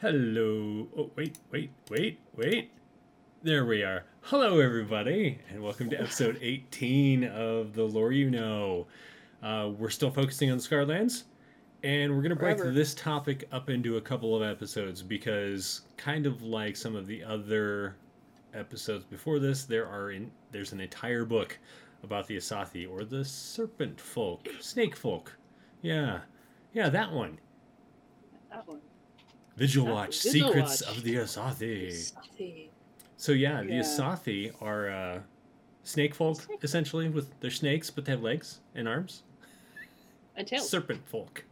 Hello. Oh, wait, wait, wait, wait. There we are. Hello, everybody, and welcome to episode 18 of The Lore You Know. Uh, we're still focusing on the Scarred Lands, and we're going to break Forever. this topic up into a couple of episodes because, kind of like some of the other episodes before this, there are in, there's an entire book about the Asaatthi or the Serpent Folk, Snake Folk. Yeah, yeah, that one. That one. Vigil Watch, Secrets Watch. of the Asaatthi. Sathi. So yeah, the Yeah. Asaatthi are uh, snake folk Snake- essentially. With they're snakes, but they have legs and arms. And tails. Serpent folk.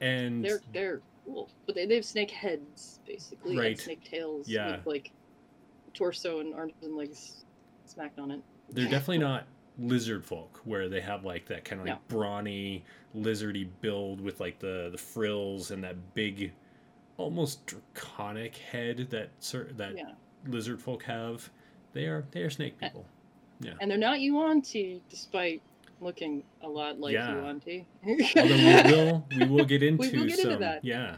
And They're they're cool, but they, they have snake heads basically, Right. and snake tails Yeah. with like torso and arms and legs smacked on it. they're definitely not lizard folk, where they have like that kind of like No. brawny, lizardy build with like the the frills and that big, almost draconic head that cer- that Yeah, lizard folk have. They are they are snake people. Yeah. And they're not Yuan-Ti, despite looking a lot like Yeah. Yuan-Ti. Although we will we will get into will get some into that. yeah.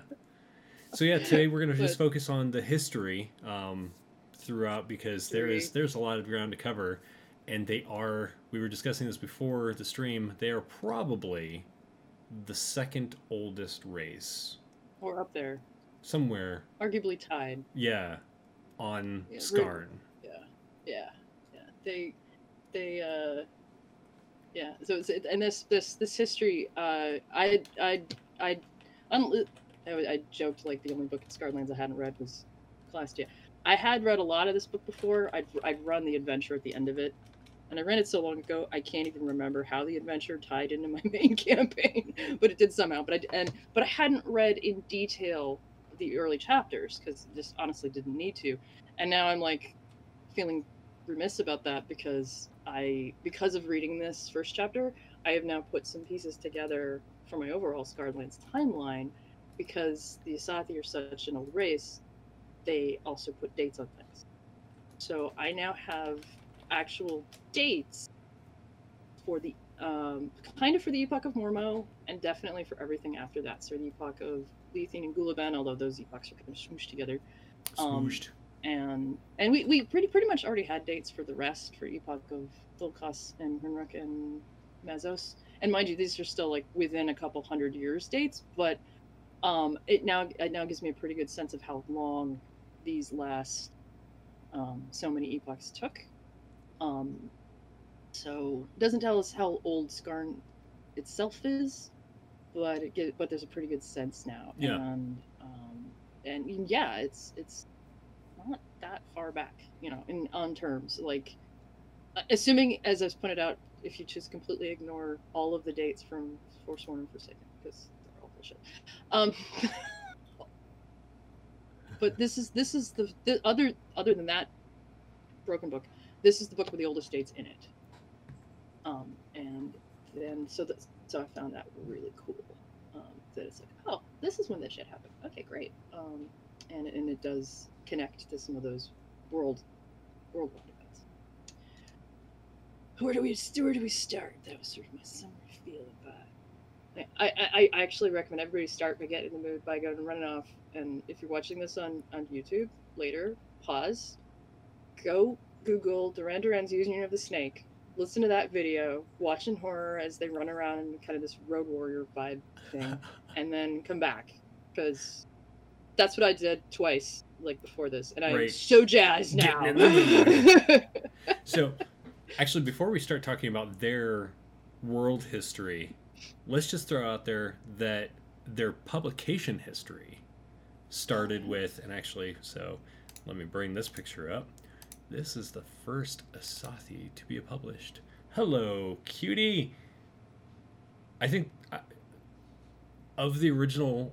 So yeah, today we're gonna just focus on the history um, throughout because there is there's a lot of ground to cover, and they are we were discussing this before the stream. They are probably the second oldest race or up there, somewhere. arguably tied. Yeah, on Yeah, Scarn. Yeah, yeah, yeah. They, they, uh, yeah. So it's and this this this history. Uh, I I I, un- I, I joked like the only book in Scarred Lands I hadn't read was Calastia. I had read a lot of this book before. I'd I'd run the adventure at the end of it, and I ran it so long ago I can't even remember how the adventure tied into my main campaign, but it did somehow. But I and but I hadn't read in detail the early chapters because just honestly didn't need to, and now I'm like feeling remiss about that because I because of reading this first chapter, I have now put some pieces together for my overall Scarred Lands timeline because the Asaatthi are such an old race, they also put dates on things. So I now have actual dates for the um, kind of for the epoch of Mormo and definitely for everything after that. So the epoch of Lethene and Gulaben, although those epochs are kind of smooshed together um, Smooshed. and and we, we pretty pretty much already had dates for the rest for Epoch of Thulkan and Hrinruuk and Mesos. And mind you, these are still like within a couple hundred years dates, but um, it now it now gives me a pretty good sense of how long these last um, so many epochs took. Um, so it doesn't tell us how old Scarn itself is, but it get, but there's a pretty good sense now. Yeah. And um, and yeah, it's it's not that far back, you know, in on terms like uh, assuming as I've pointed out, if you just completely ignore all of the dates from Forsworn and Forsaken because they're all bullshit. Um, but this is this is the, the other other than that broken book. This is the book with the oldest dates in it. Um, and then so that so I found that really cool. Um, that it's like, oh, this is when this shit happened. Okay, great. Um, and and it does connect to some of those world worldwide events. Where do we where do we start? That was sort of my summer feeling vibe. I, I, I actually recommend everybody start by getting in the mood by going and running off. And if you're watching this on, on YouTube later, pause, go Google Duran Duran's Union of the Snake, listen to that video, watch in horror as they run around in kind of this road warrior vibe thing, and then come back because that's what I did twice, like before this, and I'm Right. so jazzed now. Getting in the So, actually, before we start talking about their world history, let's just throw out there that their publication history started mm-hmm. with, and actually, so let me bring this picture up. This is the first Asaatthi to be published. Hello, cutie. I think uh, of the original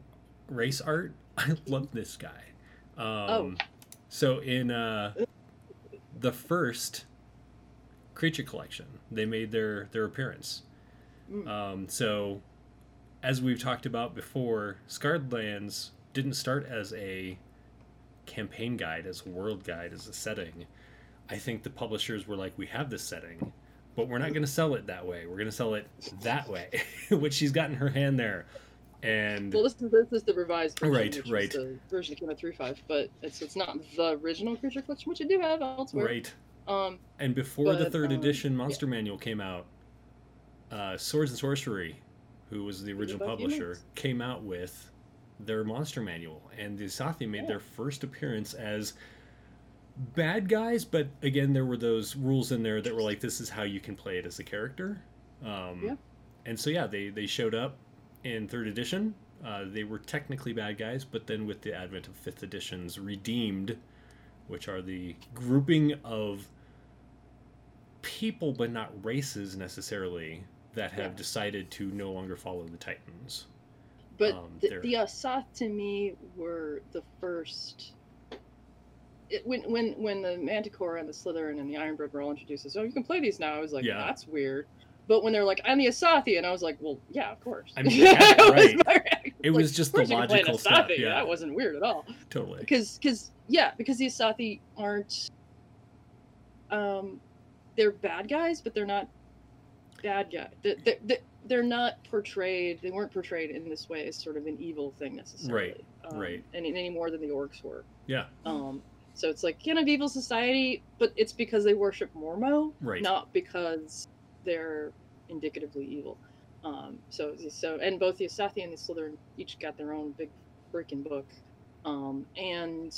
race art, I love this guy. Um, So in uh, the first creature collection, they made their their appearance. Mm. Um, so, as we've talked about before, Scarred Lands didn't start as a campaign guide, as a world guide, as a setting. I think the publishers were like, "We have this setting, but we're not going to sell it that way. We're going to sell it that way," which she's gotten her hand there And Well, this is this is the revised version, Right, right. the version that came out three five, but it's it's not the original creature collection, which I do have elsewhere. right. Um, And before the third um, edition monster manual came out, uh, Swords and Sorcery, who was the original publisher, humans. came out with their monster manual, and the Asaatthi made Yeah. their first appearance as bad guys. But again, there were those rules in there that were like, this is how you can play it as a character. Um, Yeah. And so yeah, they they showed up in third edition. Uh, they were technically bad guys, but then with the advent of fifth editions, redeemed, which are the grouping of people but not races necessarily that have Yeah. decided to no longer follow the Titans. but Um, the, the Asath to me were the first. It, when when when the Manticore and the Slitherin and the Ironborn were all introduced, so oh, you can play these now. I was like, Yeah. that's weird. But when they're like, I'm the Asaatthi, and I was like, well, yeah, of course. I mean, yeah, was right. my reaction. It Like, was just the course you can play an logical. Asaatthi. Yeah, That wasn't weird at all. totally. because because yeah because the Asaatthi aren't um they're bad guys but they're not bad guy they, they, they, they're not portrayed they weren't portrayed in this way as sort of an evil thing necessarily um, right. any, any more than the orcs were Yeah, um so it's like kind of evil society but it's because they worship mormo right. not because they're indicatively evil. Um, so so and both the Asaatthi and the Slitherin each got their own big freaking book, um, and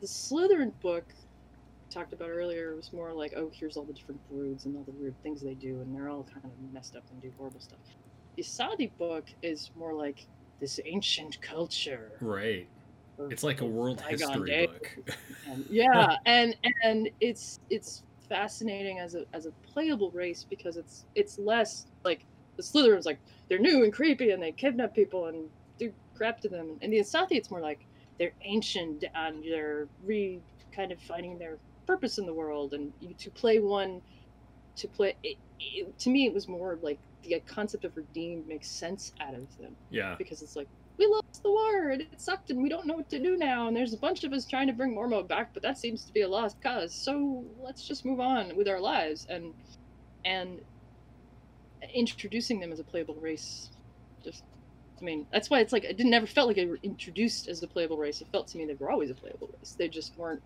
the Slitherin book we talked about earlier was more like oh here's all the different broods and all the weird things they do and they're all kind of messed up and do horrible stuff. The Asaatthi book is more like this ancient culture. Right. It's like a world history days. book. And- yeah, and and it's it's fascinating as a as a playable race because it's it's less like the Slitherins like they're new and creepy and they kidnap people and do crap to them, and the Asaatthi it's more like they're ancient and they're re kind of finding their purpose in the world, and you, to play one to play it, it, to me it was more like the concept of redeemed makes sense out of them yeah. because it's like we lost the war and it sucked and we don't know what to do now. And there's a bunch of us trying to bring Mormo back but that seems to be a lost cause. So let's just move on with our lives and and introducing them as a playable race. Just I mean that's why it's like it didn't never felt like they were introduced as a playable race. It felt to me they were always a playable race. They just weren't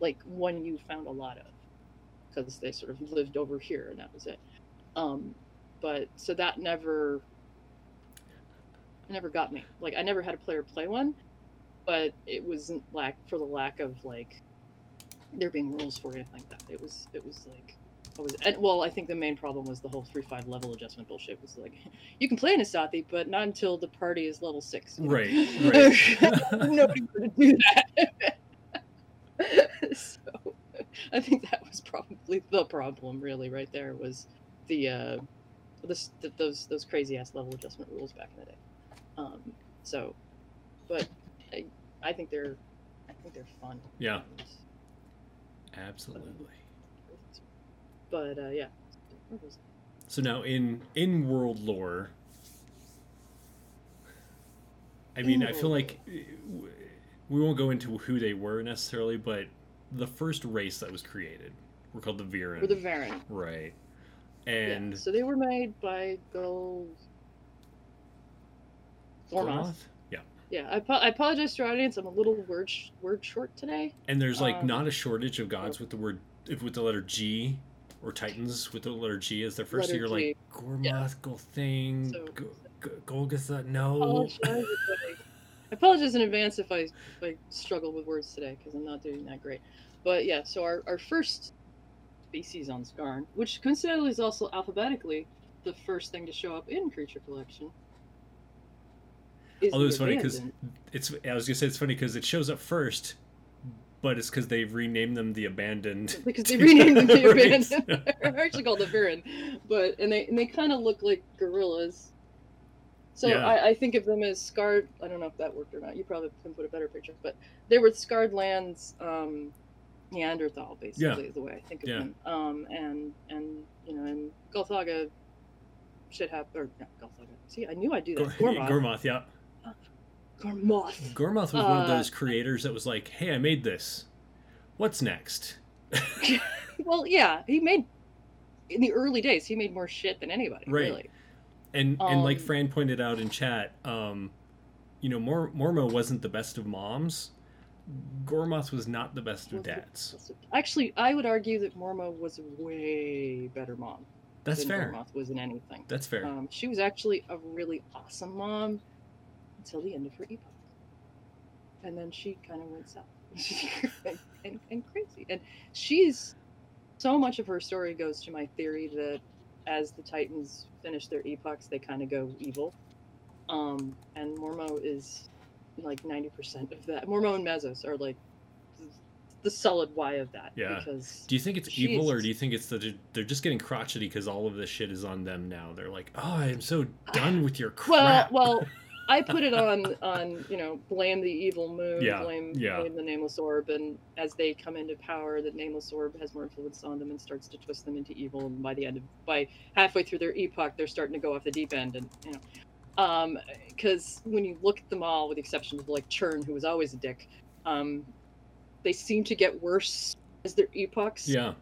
like one you found a lot of because they sort of lived over here and that was it. Um but so that never never got me. Like I never had a player play one, but it wasn't lack for the lack of like there being rules for it anything like that. It was it was like I was and well I think the main problem was the whole three five level adjustment bullshit was like you can play an Asaatthi but not until the party is level six. you know? Right, right. Nobody would do that. so I think that was probably the problem really right there was the uh this, th those those crazy ass level adjustment rules back in the day. Um, so, but I, I think they're, I think they're fun. Yeah. Absolutely. But uh, yeah. So now in in world lore, I mean, I feel like uh, we won't go into who they were necessarily, but the first race that was created were called the Viren. Or the Varen. right. Yeah, And so they were made by Gold. Gormoth. Gormoth? Yeah. Yeah, I, apo- I apologize to our audience. I'm a little word sh- word short today. And there's like Um, not a shortage of gods with the word if with the letter G or Titans with the letter G as their first. so you're G. like Gormoth, Yeah. Golthang, So- Go- Go- Golgotha. No. I, I apologize in advance if I if I struggle with words today because I'm not doing that great. But yeah, so our, our first species on Scarn, which coincidentally is also alphabetically the first thing to show up in Creature Collection. Although it's funny because it's I was gonna say it's funny because it shows up first, but it's because they've renamed them the abandoned. because they renamed them the. Abandoned. They're actually called the Viren, but and they and they kind of look like gorillas. So Yeah. I, I think of them as scarred. I don't know if that worked or not. You probably can put a better picture, but they were scarred lands, um, Neanderthal, basically, is the way I think of Yeah. them. Um, and and you know, and Golthagga, should have Or not Golthagga. See, I knew I'd do that. Gor- Gormoth. Gormoth, yeah. Gormoth. Gormoth was one of Uh, those creators that was like, "Hey, I made this. What's next?" well, yeah, he made in the early days. He made more shit than anybody, Right. really. And and like Um, Fran pointed out in chat, um, you know, Mor- Mormo wasn't the best of moms. Gormoth was not the best of dads. Actually, I would argue that Mormo was a way better mom That's than fair. Gormoth was in anything. That's fair. Um, she was actually a really awesome mom until the end of her epoch. And then she kind of went south and, and, and crazy. And she's so much of her story goes to my theory that as the Titans finish their epochs, they kind of go evil. Um, and Mormo is like 90% of that. Mormo and Mesos are like the solid Y of that. Yeah. Because do you think it's evil, or do you think it's that they're just getting crotchety because all of this shit is on them now? They're like, oh, I'm so done with your crap. Well, well, I put it on on you know blame the evil moon, Yeah, blame yeah. blame the nameless orb, and as they come into power, the nameless orb has more influence on them and starts to twist them into evil. And by the end of by halfway through their epoch, they're starting to go off the deep end, and you know, um, because when you look at them all, with the exception of like Chern, who was always a dick, um, they seem to get worse as their epochs yeah,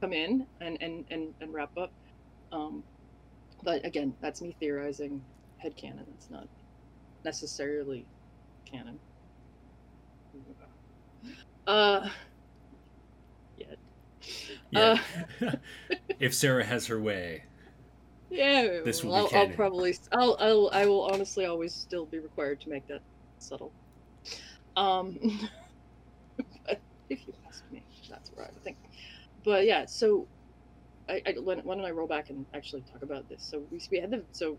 come in and and and, and wrap up. Um, but again, that's me theorizing headcanon. It's not necessarily canon. Uh, yet. yeah. Uh, if Sarah has her way, yeah. This will I'll, I'll probably. I'll, I'll. I will honestly always still be required to make that subtle. Um, but if you ask me, that's where I would think. But yeah, so I, I why don't I roll back and actually talk about this? So we we had the so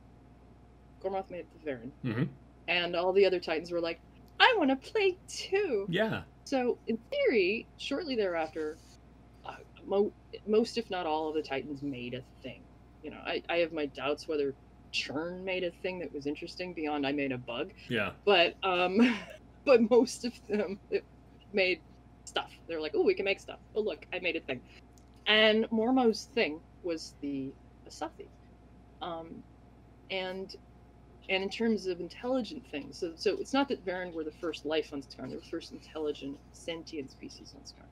Gormoth made the Varen, Mhm. and all the other Titans were like, "I want to play too." yeah, So, in theory, shortly thereafter, uh, mo- most, if not all, of the Titans made a thing. You know, I, I have my doubts whether Chern made a thing that was interesting beyond I made a bug, yeah, but um, but most of them made stuff. They're like, oh, we can make stuff. Oh, look, I made a thing. And Mormo's thing was the Asaatthi. Um, and and in terms of intelligent things, so so it's not that Varen were the first life on Scarn; they were the first intelligent sentient species on Scarn.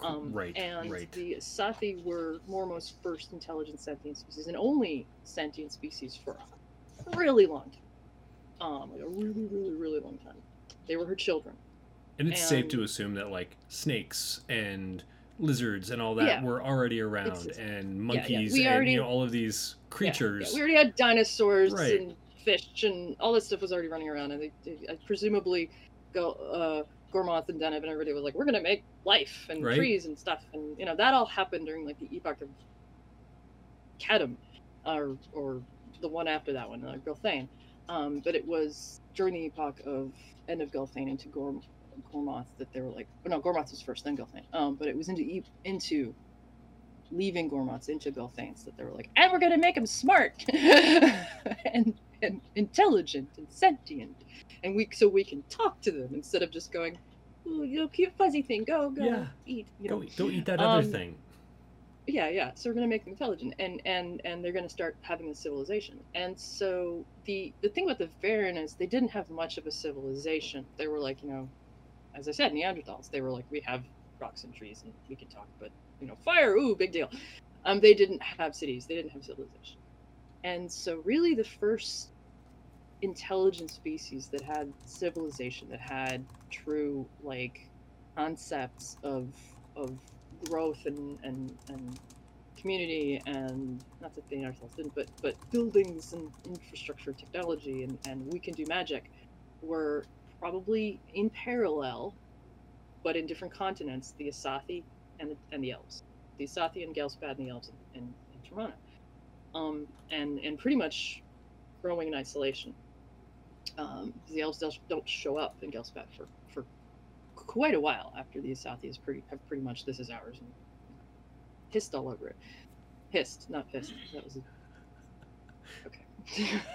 Um, right, and right. the Asaatthi were Mormo's first intelligent sentient species and only sentient species for a really long time. Um, like a really, really, really long time. They were her children. And it's safe to assume that like snakes and lizards and all that Yeah. were already around, and yeah. monkeys and already- you know all of these Yeah, creatures. Yeah, we already had dinosaurs Right. and fish and all this stuff was already running around, and they, they I presumably go uh, Gormoth and Denev and everybody was like, we're gonna make life and Right. trees and stuff, and you know that all happened during like the epoch of Kadum, or or the one after that one, uh, Golthain. Um, but it was during the epoch of end of Golthain into Gorm, Gormoth that they were like, no, Gormoth was first, then Golthain. Um, but it was into into leaving Gormoths into Golthains that they were like, and we're gonna make them smart and and intelligent and sentient, and we so we can talk to them instead of just going, "Ooh, you know, cute fuzzy thing, go go Yeah. eat." You know, Go, go eat that other Um, thing. yeah yeah. So we're going to make them intelligent and and and they're going to start having a civilization. And so the the thing about the Varen is they didn't have much of a civilization. They were like you know as i said neanderthals. They were like we have rocks and trees and we can talk but you know fire ooh big deal. Um they didn't have cities. They didn't have civilization and so really the first intelligent species that had civilization that had true like concepts of of growth and and and community and not that the Neanderthals didn't, but but buildings and infrastructure, technology, and and we can do magic were probably in parallel, but in different continents. The Asaatthi and the, and the elves, the Asaatthi and Ghelspad and the elves in, in, in Termana, um, and and pretty much growing in isolation. Um, the elves don't, show up in Ghelspad for for quite a while after the Asaatthi is pretty have pretty much this is ours and hissed all over it. Hissed, not pissed. That was a... okay.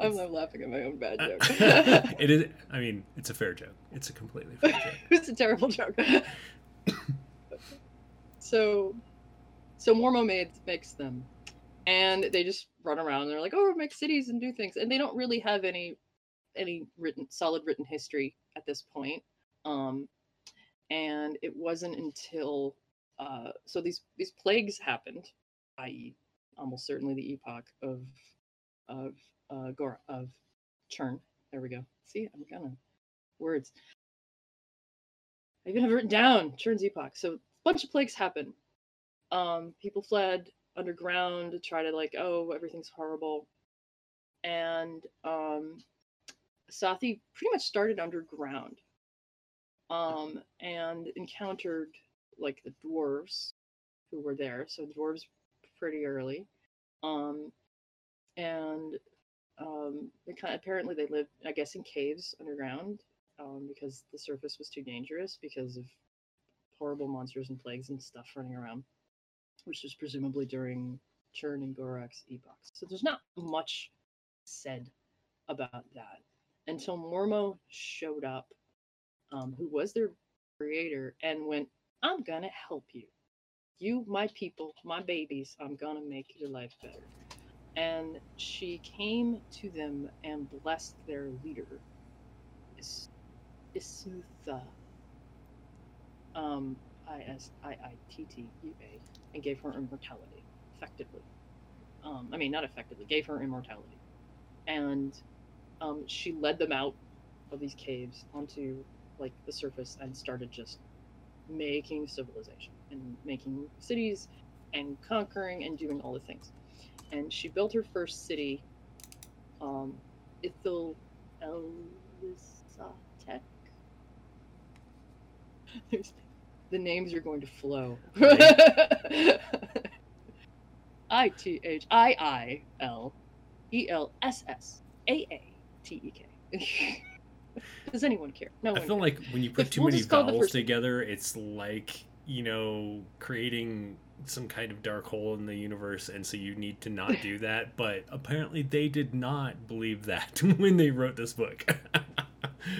I'm, I'm laughing at my own bad joke. it is. I mean, it's a fair joke. It's a completely fair joke. it's a terrible joke. so, so Mormo made, makes them, and they just run around. And they're like, "Oh, make cities and do things," and they don't really have any any written solid written history at this point. Um, and it wasn't until uh, so these these plagues happened, i.e., almost certainly the epoch of of uh, Gor of Chern. There we go. See, I'm kind of words. I even have it written down. Chern's epoch. So a bunch of plagues happen. Um, people fled underground to try to like, oh, everything's horrible. And um, Sathi pretty much started underground um, and encountered like the dwarves who were there. So the dwarves pretty early. Um, and um, they kind of, apparently they lived, I guess, in caves underground um, because the surface was too dangerous because of horrible monsters and plagues and stuff running around, which was presumably during Chern and Gaurak's epochs. So there's not much said about that until Mormo showed up, um, who was their creator, and went, I'm gonna help you. You, my people, my babies, I'm gonna make your life better. And she came to them and blessed their leader, Is- Isutha, um, I S I I T T U A, and gave her immortality, effectively. Um, I mean, not effectively, gave her immortality. And um, she led them out of these caves onto like the surface and started just making civilization and making cities and conquering and doing all the things. And she built her first city, um, Ithil Elisatek. There's the names are going to flow. I T H I I L E L S S A A T E K. Does anyone care? No I feel cares. like when you put If too we'll many just call the vowels first- together, it's like you know creating some kind of dark hole in the universe, and so you need to not do that. But apparently, they did not believe that when they wrote this book.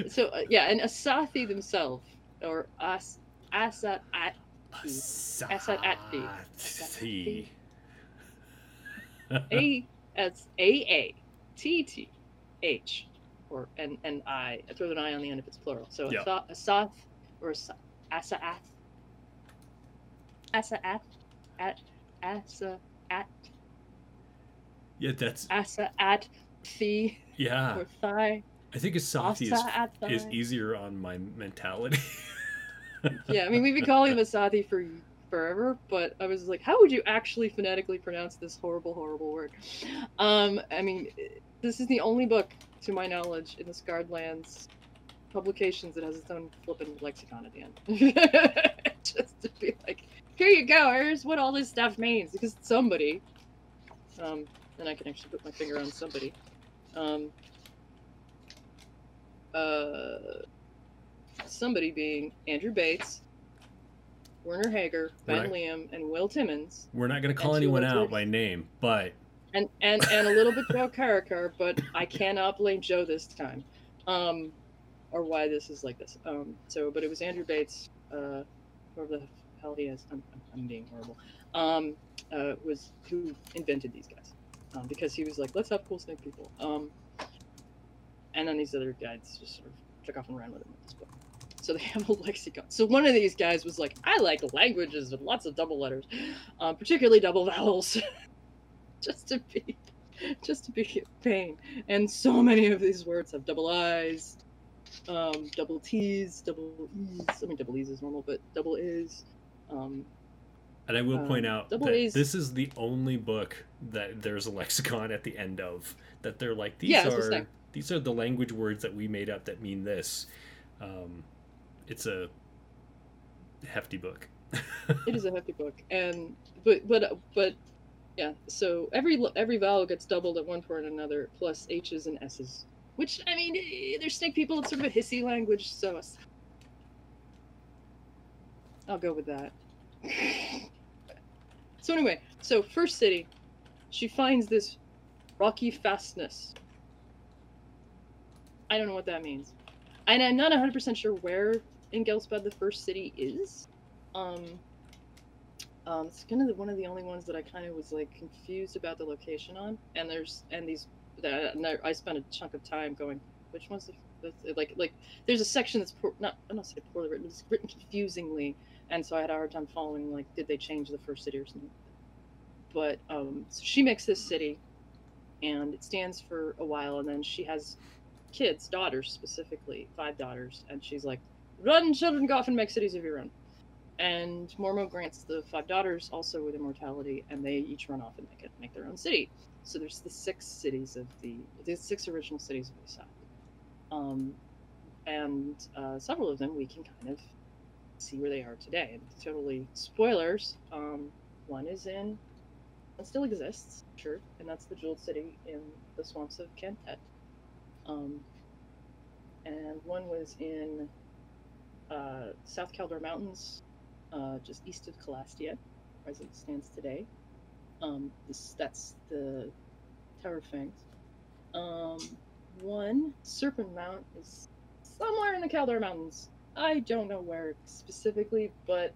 So uh, yeah, and Asaatthi themselves, or As Asat at Asad. Asathi. A as A A T T H, or and and I. I throw an I on the end if it's plural. So. Asa- Asath or Asa- Asaath. Asaath at Asa at Yeah, that's Asa at Thi yeah. or Thigh. I think Asathi is, at is easier on my mentality. Yeah, I mean we've been calling him Asaatthi for forever, but I was like, how would you actually phonetically pronounce this horrible, horrible word? Um, I mean, this is the only book, to my knowledge, in the Scarred Lands publications that has its own flippin' lexicon at the end. Just to be like, here you go, here's what all this stuff means, because somebody, um, and I can actually put my finger on somebody, um, uh, somebody being Andrew Bates, Werner Hager, Ben. Liam, and Will Timmons, We're not going to call anyone out by name, but and and and a little bit about Carricker, but I cannot blame Joe this time, um, or why this is like this. Um, so, but it was Andrew Bates, uh, whoever the hell he is. I'm, I'm, being horrible. Um, uh, was who invented these guys, um, because he was like, let's have cool snake people. Um, and then these other guys just sort of took off and ran with him at this book. So they have a lexicon. So one of these guys was like, I like languages with lots of double letters, um, particularly double vowels, just to be, just to be a pain. And so many of these words have double I's, um, double T's, double E's. I mean, double E's is normal, but double Is. Um, and I will point Um, out that A's- this is the only book that there's a lexicon at the end of that they're like these Yeah, that's what I'm are these are the language words that we made up that mean this. Um, it's a hefty book. it is a hefty book, and but but but yeah. So every every vowel gets doubled at one point or another, plus H's and S's. Which I mean, they're snake people. It's sort of a hissy language, so I'll go with that. so anyway, so first city, she finds this rocky fastness. I don't know what that means, and I'm not 100% sure where in Ghelspad the first city is. Um, um, it's kind of the, one of the only ones that I kind of was like confused about the location on. And there's and these that and I, spent a chunk of time going, which one's the that's, like like there's a section that's poor, not I don't say poorly written, it's written confusingly, and so I had a hard time following like did they change the first city or something. but um, so she makes this city, and it stands for a while, and then she has kids, daughters specifically, five daughters, and she's like, "Run, children, go off and make cities of your own." And Mormo grants the five daughters also with immortality, and they each run off and make it, make their own city. So there's the six cities of the the six original cities of Isaac. Um, and uh, several of them we can kind of see where they are today. And totally spoilers. Um, one is in, it still exists, sure, and that's the Jeweled City in the swamps of Kan Thet. Um, and one was in uh, South Kelder Mountains, uh, just east of Calastia, as it stands today. Um, this, that's the Tower of Fangs. Um, one, Serpent Mount, is somewhere in the Kelder Mountains. I don't know where specifically, but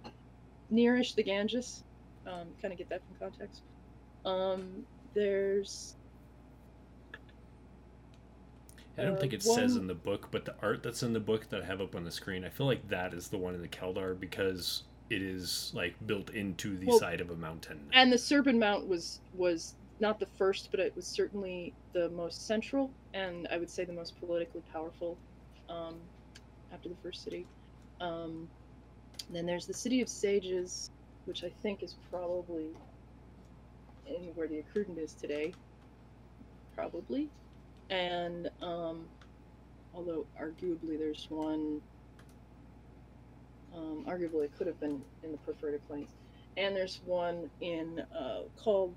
nearish the Ganges. Um, kind of get that from context. Um, there's. I don't uh, think it one- says in the book, but the art that's in the book that I have up on the screen, I feel like that is the one in the Kelder because it is like built into the Well, side of a mountain. and the Serpent Mount was was not the first, but it was certainly the most central, and I would say the most politically powerful um, after the first city. Um, then there's the city of sages, which I think is probably in where the Accrudent is today, probably, and um, although arguably there's one. Um, arguably, it could have been in the Perforated Plains and there's one in uh, called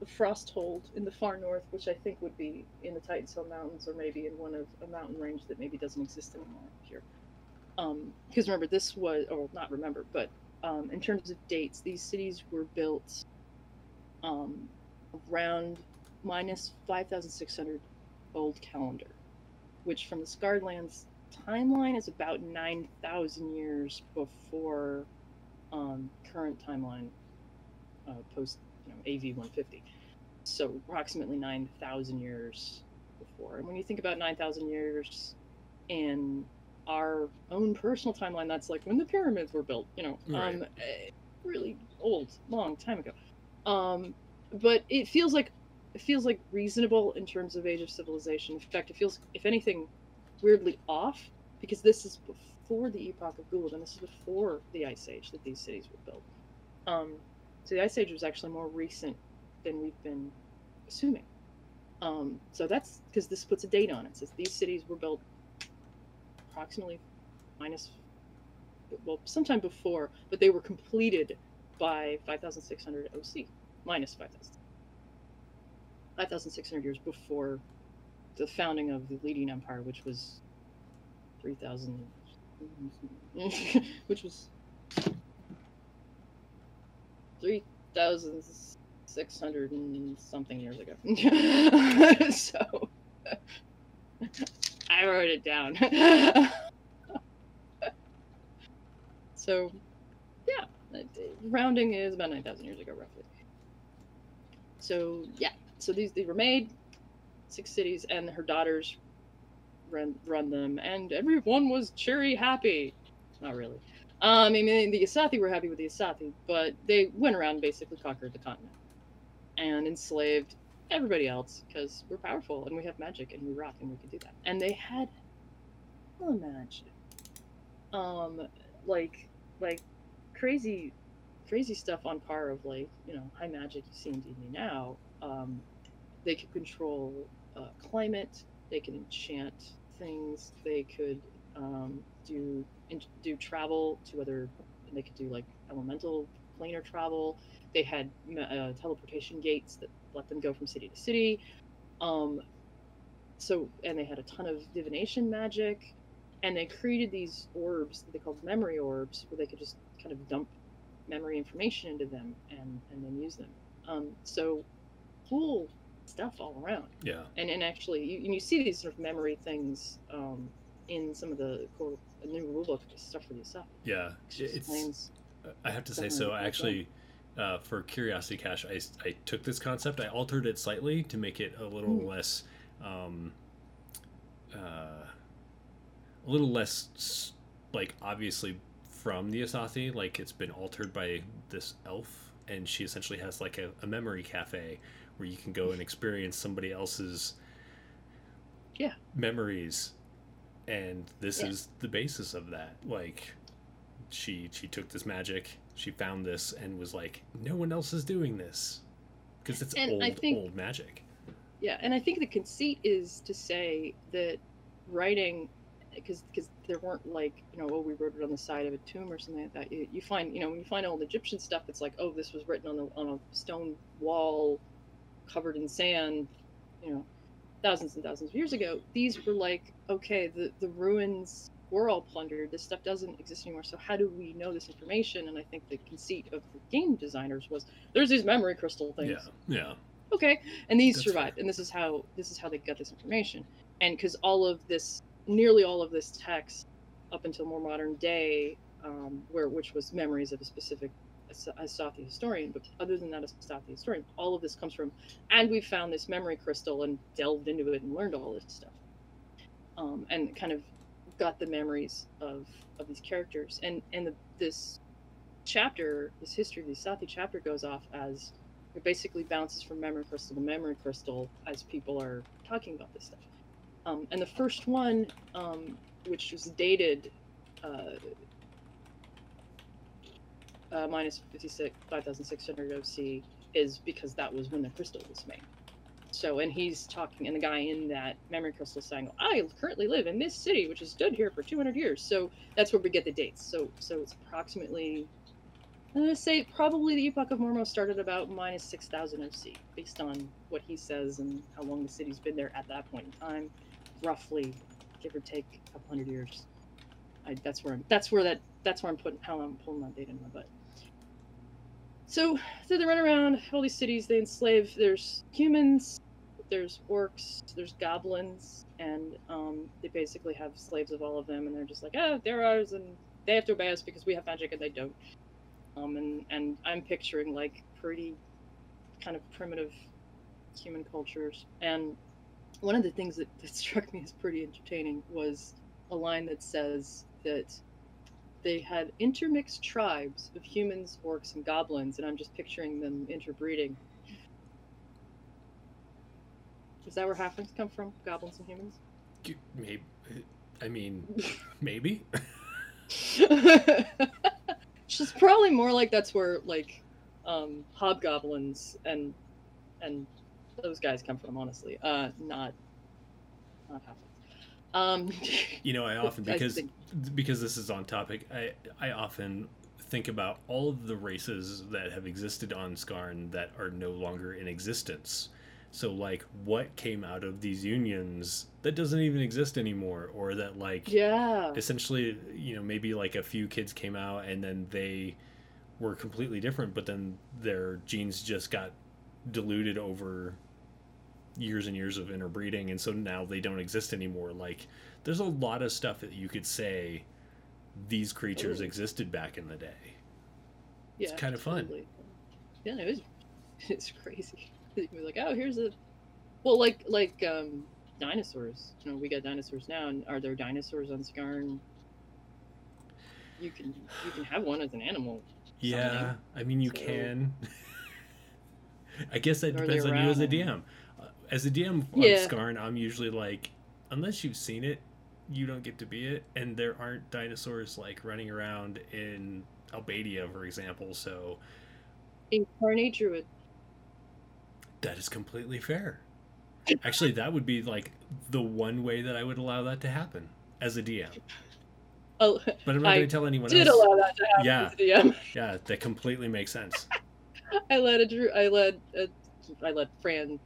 the Frosthold in the far north, which I think would be in the Titans Hill Mountains or maybe in one of a mountain range that maybe doesn't exist anymore here. Because remember, this was, or not remember, but um, in terms of dates, these cities were built um, around minus 5,600 old calendar, which from the Scarred Lands timeline is about 9,000 years before um, current timeline uh, post you know, AV 150. So approximately 9,000 years before. And when you think about 9,000 years in our own personal timeline, that's like when the pyramids were built, you know, Right. um, eh, really old, long time ago. Um, but it feels like it feels like reasonable in terms of age of civilization. In fact, it feels, if anything, weirdly off because this is before the epoch of Gould and this is before the Ice Age that these cities were built. Um, so the Ice Age was actually more recent than we've been assuming. Um, so that's because this puts a date on it. It says these cities were built approximately minus, well, sometime before, but they were completed by 5,600 OC, minus 5,000. 5,600 years before the founding of the leading empire, which was 3,000, which was 3,600 and something years ago. so I wrote it down. so, yeah, rounding is about 9,000 years ago, roughly. So, yeah, so these they were made, six cities, and her daughters run run them, and everyone was cheery, happy. Not really. Um, I mean, the Asaatthi were happy with the Asaatthi, but they went around and basically conquered the continent and enslaved everybody else because we're powerful and we have magic and we rock and we can do that. And they had hella magic, um, like like crazy, crazy stuff on par of like you know high magic you see in D&D now. Um, they could control uh, climate. They could enchant things. They could um, do in, do travel to other. They could do like elemental planar travel. They had uh, teleportation gates that let them go from city to city. Um, so and they had a ton of divination magic, and they created these orbs that they called memory orbs, where they could just kind of dump memory information into them and and then use them. Um, so cool stuff all around Yeah. and and actually you, and you see these sort of memory things um, in some of the core new rulebook stuff for the stuff. Yeah. It's. I have to say, so I actually, uh, for Curiosity Cache, I, I took this concept, I altered it slightly to make it a little Mm. less, um, uh, a little less, like, obviously from the Asaatthi, like it's been altered by this elf, and she essentially has like a, a memory cafe where you can go and experience somebody else's Yeah. memories and this Yeah. is the basis of that like she she took this magic she found this and was like no one else is doing this because it's And old I think- old magic Yeah, and I think the conceit is to say that writing, because because there weren't like you know oh we wrote it on the side of a tomb or something like that. You, you find you know when you find old Egyptian stuff, it's like oh this was written on the on a stone wall, covered in sand, you know, thousands and thousands of years ago. These were like okay the the ruins were all plundered. This stuff doesn't exist anymore. So how do we know this information? And I think the conceit of the game designers was there's these memory crystal things yeah yeah okay and these That's survived fair. and this is how this is how they got this information and because all of this nearly all of this text up until more modern day um, where which was memories of a specific Asaatthi historian but other than that Asaatthi historian all of this comes from and we found this memory crystal and delved into it and learned all this stuff um, and kind of got the memories of of these characters and and the, this chapter this history of the Asaatthi chapter goes off as it basically bounces from memory crystal to memory crystal as people are talking about this stuff. Um, and the first one, um, which was dated uh, uh, minus 56, 5600 OC, is because that was when the crystal was made. So, and he's talking, and the guy in that memory crystal saying, I currently live in this city, which has stood here for 200 years. So that's where we get the dates. So, so it's approximately I'm gonna say probably the Epoch of Mormos started about minus 6,000 OC, based on what he says and how long the city's been there at that point in time, roughly, give or take a couple hundred years. I, that's where I'm, that's where that that's where I'm putting how I'm pulling that data in my butt. So, so they run around all these cities. They enslave. There's humans, there's orcs, there's goblins, and um, they basically have slaves of all of them. And they're just like, oh, they're ours, and they have to obey us because we have magic and they don't um, and and I'm picturing like pretty kind of primitive human cultures. And one of the things that, that struck me as pretty entertaining was a line that says that they had intermixed tribes of humans, orcs, and goblins, and I'm just picturing them interbreeding. Is that where halflings come from? Goblins and humans? maybe i mean maybe She's probably more like that's where like um hobgoblins and and those guys come from, honestly. Uh not not halflings. Um you know i often because think- because this is on topic i i often think about all of the races that have existed on Scarn that are no longer in existence so like what came out of these unions that doesn't even exist anymore or that like yeah. essentially you know maybe like a few kids came out and then they were completely different but then their genes just got diluted over years and years of interbreeding and so now they don't exist anymore like there's a lot of stuff that you could say these creatures Ooh. existed back in the day yeah, it's kinda fun. Yeah, it was it's crazy. You can be like, oh here's a well like like um dinosaurs. You know, we got dinosaurs now and are there dinosaurs on Scarn? You can you can have one as an animal. yeah i mean you So- can i guess that depends on you as a dm as a dm on Yeah. Scarn i'm usually like unless you've seen it you don't get to be it and there aren't dinosaurs like running around in albadia for example so Incarnate druid. that is completely fair actually that would be like the one way that i would allow that to happen as a dm Oh but i'm not going to tell anyone did else allow that to happen Yeah. as a DM. yeah that completely makes sense I let a druid. I let a, I let Fran,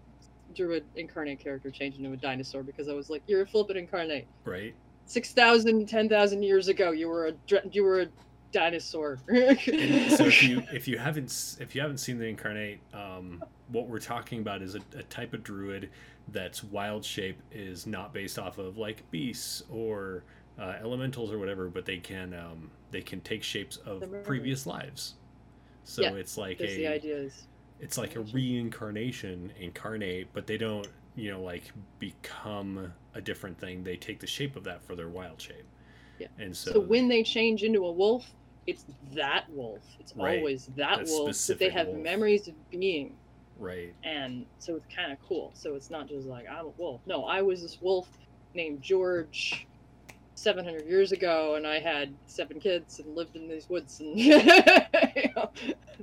druid incarnate character change into a dinosaur because I was like, "You're a flippin' incarnate. right 6,000, 10,000 years ago, you were a you were a dinosaur." So if you if you haven't if you haven't seen the incarnate um, what we're talking about is a, a type of druid that's wild shape is not based off of like beasts or uh, elementals or whatever but they can um, they can take shapes of previous lives so Yeah, it's like Because the a idea is, it's like a reincarnation incarnate but they don't you know like become a different thing they take the shape of that for their wild shape Yeah. and so, so, when they change into a wolf, it's that wolf. It's Right. always that, That wolf that they have wolf. memories of being. Right. and so it's kind of cool. So it's not just like I'm a wolf. No, I was this wolf named George 700 years ago, and I had seven kids and lived in these woods, and you know,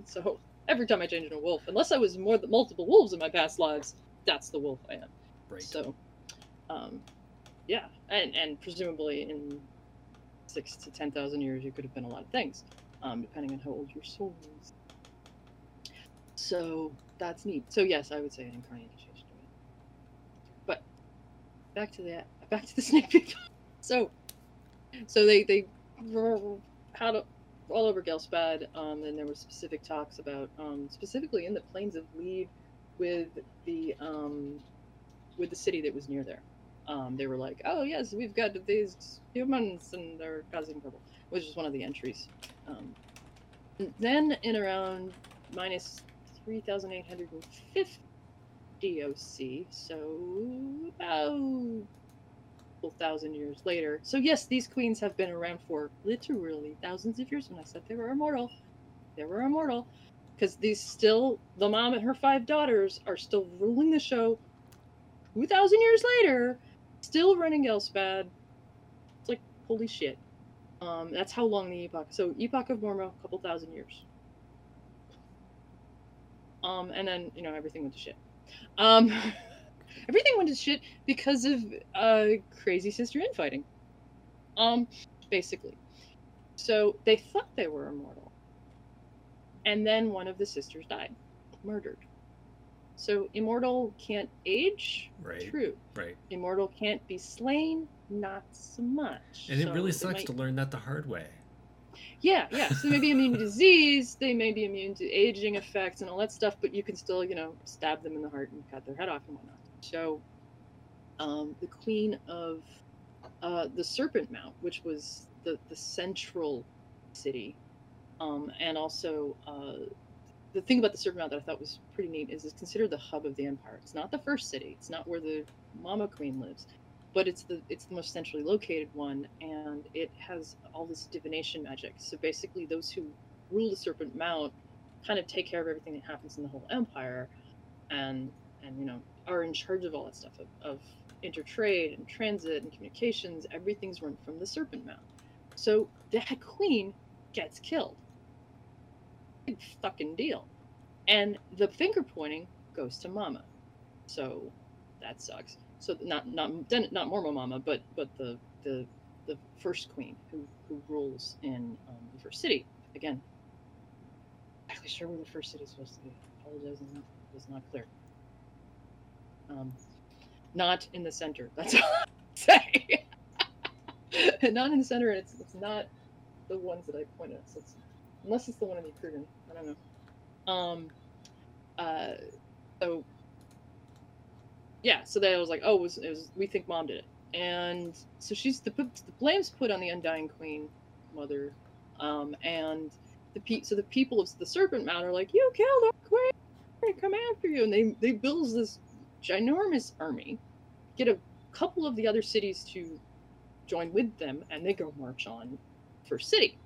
so every time I change into a wolf, unless I was more than multiple wolves in my past lives, that's the wolf I am. Right. So, um, yeah, and and presumably in six to ten thousand years, you could have been a lot of things, um, depending on how old your soul is. So that's neat. So yes, I would say an incarnated change. But back to the back to the snake people. So, so they they how a, all over Ghelspad, um, and there were specific talks about um, specifically in the plains of Lede with the um, with the city that was near there. Um, they were like, "Oh yes, we've got these humans, and they're causing trouble," which is one of the entries. Um, and then in around minus 3,850 OC, so about a thousand years later. So yes, these queens have been around for literally thousands of years. When I said they were immortal, they were immortal, because these still the mom and her five daughters are still ruling the show. Two thousand years later, still running Ghelspad. It's like holy shit. Um, that's how long the epoch. So epoch of Mormo, a couple thousand years. Um, and then you know everything went to shit. Um, everything went to shit because of uh, crazy sister infighting. Um, basically. So they thought they were immortal, and then one of the sisters died, murdered. So immortal can't age. Right. True. Right. Immortal can't be slain. Not so much. And it So really sucks might- to learn that the hard way. yeah, yeah. So they may be immune to disease, they may be immune to aging effects and all that stuff, but you can still, you know, stab them in the heart and cut their head off and whatnot. So, um, the queen of uh, the Serpent Mount, which was the, the central city, um, and also uh, the thing about the Serpent Mount that I thought was pretty neat is it's considered the hub of the empire. It's not the first city. It's not where the Mama Queen lives but it's the it's the most centrally located one and it has all this divination magic so basically those who rule the serpent mount kind of take care of everything that happens in the whole empire and and you know are in charge of all that stuff of, of intertrade and transit and communications everything's run from the serpent mount so that queen gets killed big fucking deal and the finger pointing goes to mama so that sucks so not not not Mormo Mama, but but the the the first queen who who rules in um, the first city. Again, not actually sure where the first city is supposed to be. Apologize, it was not clear. Um, not in the center. That's all I say. not in the center, it's it's not the ones that I pointed at. So it's, unless it's the one in the Krugen. I don't know. Um. Uh. So yeah, so then I was like, oh, it was, it was we think mom did it, and so she's the the blame's put on the undying queen, mother, um, and the pe- so the people of the Serpent Mount are like, you killed our queen, we're gonna come after you, and they they build this ginormous army, get a couple of the other cities to join with them, and they go march on First City.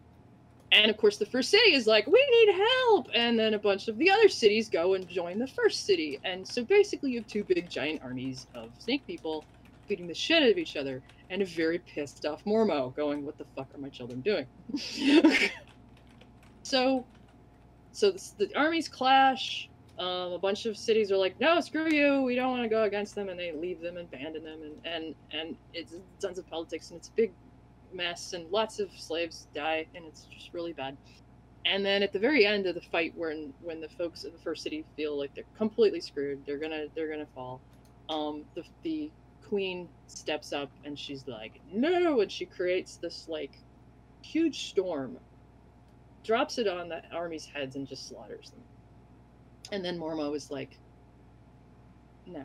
And of course, the first city is like, we need help. And then a bunch of the other cities go and join the first city. And so basically, you have two big giant armies of snake people beating the shit out of each other. And a very pissed off Mormo going, what the fuck are my children doing? so, so the, the armies clash. Um, a bunch of cities are like, no, screw you. We don't want to go against them. And they leave them and abandon them. And, and, and it's tons of politics. And it's a big mess and lots of slaves die and it's just really bad and then at the very end of the fight when when the folks of the first city feel like they're completely screwed they're gonna they're gonna fall um the, the queen steps up and she's like no and she creates this like huge storm drops it on the army's heads and just slaughters them and then mormo is like no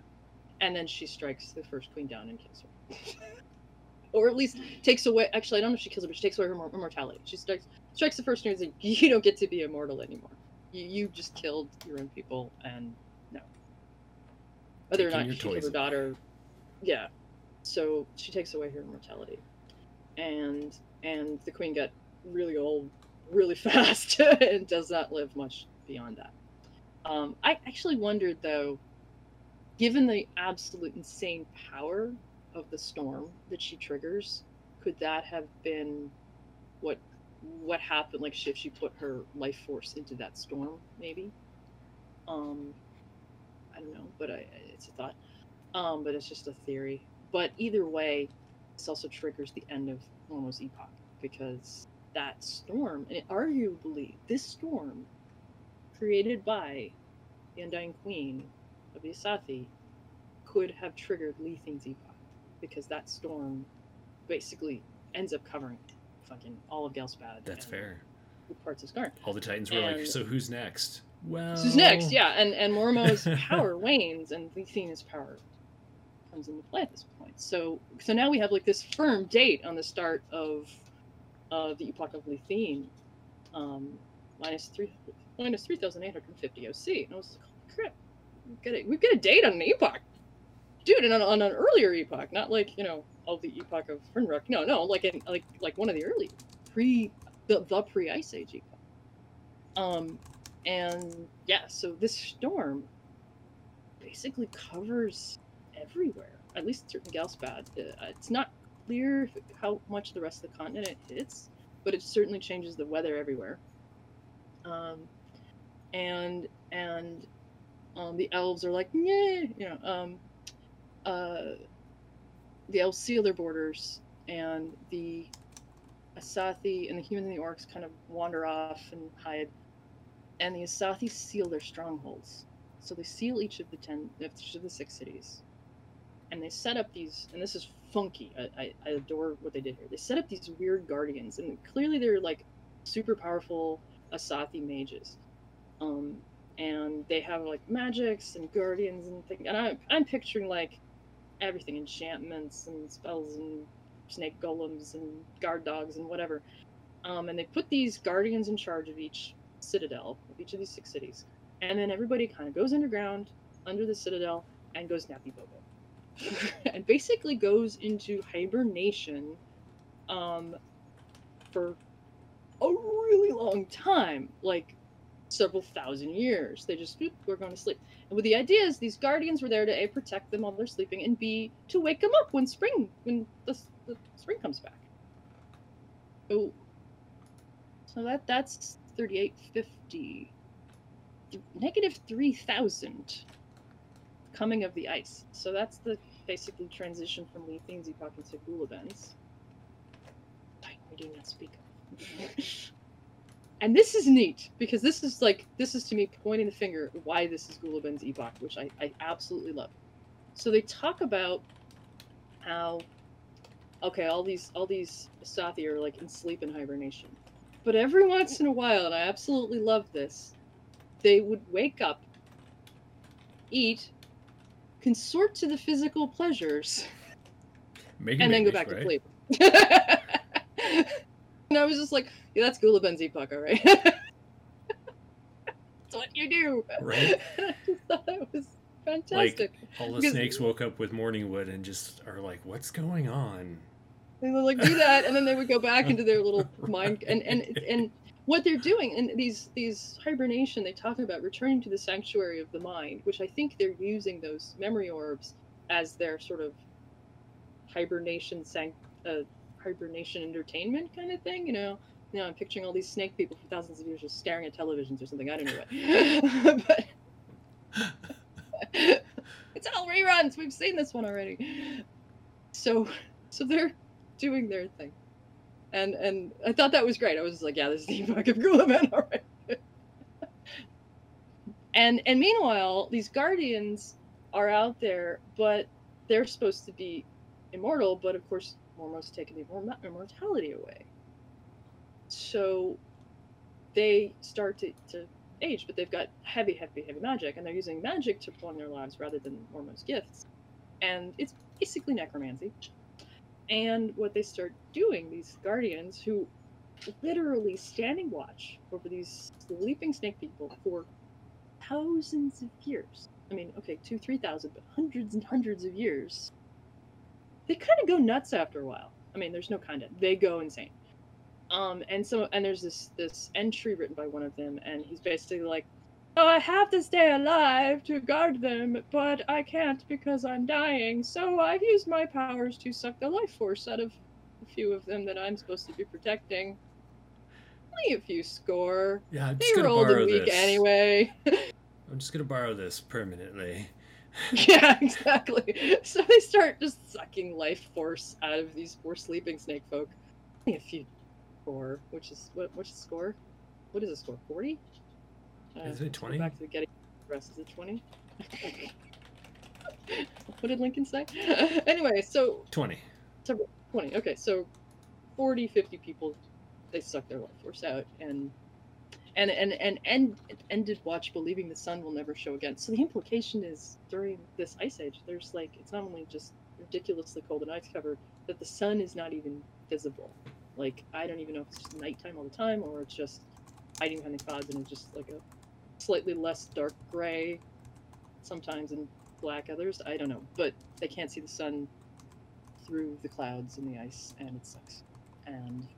and then she strikes the first queen down and kills her or at least takes away. Actually, I don't know if she kills her, but she takes away her mor- immortality. She strikes strikes the first news. Like, you don't get to be immortal anymore. You, you just killed your own people, and no. Whether or not your she killed her daughter, yeah. So she takes away her immortality, and and the queen got really old really fast and does not live much beyond that. Um, I actually wondered though, given the absolute insane power of the storm that she triggers, could that have been what what happened? Like if she put her life force into that storm, maybe. Um, I don't know, but I, it's a thought. Um, but it's just a theory. But either way, this also triggers the end of Mormo's epoch because that storm, and arguably this storm, created by the Undying Queen of the Asaatthi, could have triggered Lethene's epoch because that storm basically ends up covering fucking all of Ghelspad. That's fair. Parts of Scarn. All the Titans were and like, "So who's next?" Well, who's next? Yeah, and and Mormo's power wanes, and Lethene's power comes into play at this point. So so now we have like this firm date on the start of uh, the epoch of Lethene, um, minus three minus three thousand eight hundred fifty OC. And I was like, oh, crap, we've got, a, we've a date on an epoch, dude, and on, on an earlier epoch, not like you know of the epoch of Fernrock. No, no, like in like like one of the early pre the the pre Ice Age epoch. Um, and yeah, so this storm basically covers everywhere, at least certain Ghelspad. Uh, it's not clear how much the rest of the continent it hits, but it certainly changes the weather everywhere. Um, and and um, the elves are like, yeah, you know, um, uh, the elves seal their borders, and the Asaatthi and the humans and the orcs kind of wander off and hide, and the Asaatthi seal their strongholds. So they seal each of the ten, each of the six cities, and they set up these. And this is funky. I, I, I adore what they did here. They set up these weird guardians, and clearly they're like super powerful Asaatthi mages. Um, and they have like magics and guardians and things. And I'm, I'm picturing like everything enchantments and spells and snake golems and guard dogs and whatever. Um, and they put these guardians in charge of each citadel, of each of these six cities. And then everybody kind of goes underground under the citadel and goes nappy bobo. and basically goes into hibernation um, for a really long time like several thousand years. They just whoop, we're going to sleep. And with the idea is these guardians were there to a protect them while they're sleeping, and b to wake them up when spring when the, the spring comes back. Oh, so that that's thirty eight fifty. Negative three thousand. Coming of the ice. So that's the basically transition from Lethene's epoch into Gulaben's. I do not speak. and this is neat because this is like this is to me pointing the finger why this is Gulaben's epoch, which I, I absolutely love. So they talk about how okay, all these all these Asaatthi are like in sleep and hibernation. But every once in a while, and I absolutely love this, they would wake up, eat, consort to the physical pleasures, and then go back right? to sleep. and I was just like, yeah, that's Gulaben's epoch, right? that's what you do. Right. I just thought that was fantastic. Like all the because snakes woke up with morning wood and just are like, "What's going on?" They would like do that, and then they would go back into their little mind and and and what they're doing and these these hibernation they talk about returning to the sanctuary of the mind which i think they're using those memory orbs as their sort of hibernation sanct uh, hibernation entertainment kind of thing. You know, you know, I'm picturing all these snake people for thousands of years just staring at televisions or something. I don't know what, but it's all reruns. We've seen this one already. So, so they're doing their thing, and and I thought that was great. I was like, yeah, this is the epoch of Gulaben, all right. and and meanwhile, these guardians are out there, but they're supposed to be immortal. But of course, almost taken the immortality away. So they start to, to age, but they've got heavy, heavy, heavy magic, and they're using magic to prolong their lives rather than Mormo's gifts. And it's basically necromancy. And what they start doing, these guardians who literally standing watch over these sleeping snake people for thousands of years. I mean, okay, two, three thousand, but hundreds and hundreds of years they kind of go nuts after a while. I mean, there's no kind of. They go insane. Um, and so and there's this this entry written by one of them, and he's basically like, "Oh, I have to stay alive to guard them, but I can't because I'm dying. So I've used my powers to suck the life force out of a few of them that I'm supposed to be protecting. Only a few score. Yeah, I'm They just were gonna borrow and weak this. anyway." I'm just gonna borrow this permanently. yeah, exactly. So they start just sucking life force out of these poor sleeping snake folk. A few score, which is what? What's the score? What is the score? Forty? Uh, Is it 20? Back to the getting the rest. Is it twenty? what did Lincoln say? anyway, so Twenty. 20. Okay, so 40, 50 people, they suck their life force out and and and and and ended watch believing the sun will never show again. So the implication is during this ice age, there's like it's not only just ridiculously cold and ice covered, that the sun is not even visible. Like I don't even know if it's just nighttime all the time or it's just hiding behind the clouds and it's just like a slightly less dark gray sometimes and black others. I don't know, but they can't see the sun through the clouds and the ice, and it sucks. And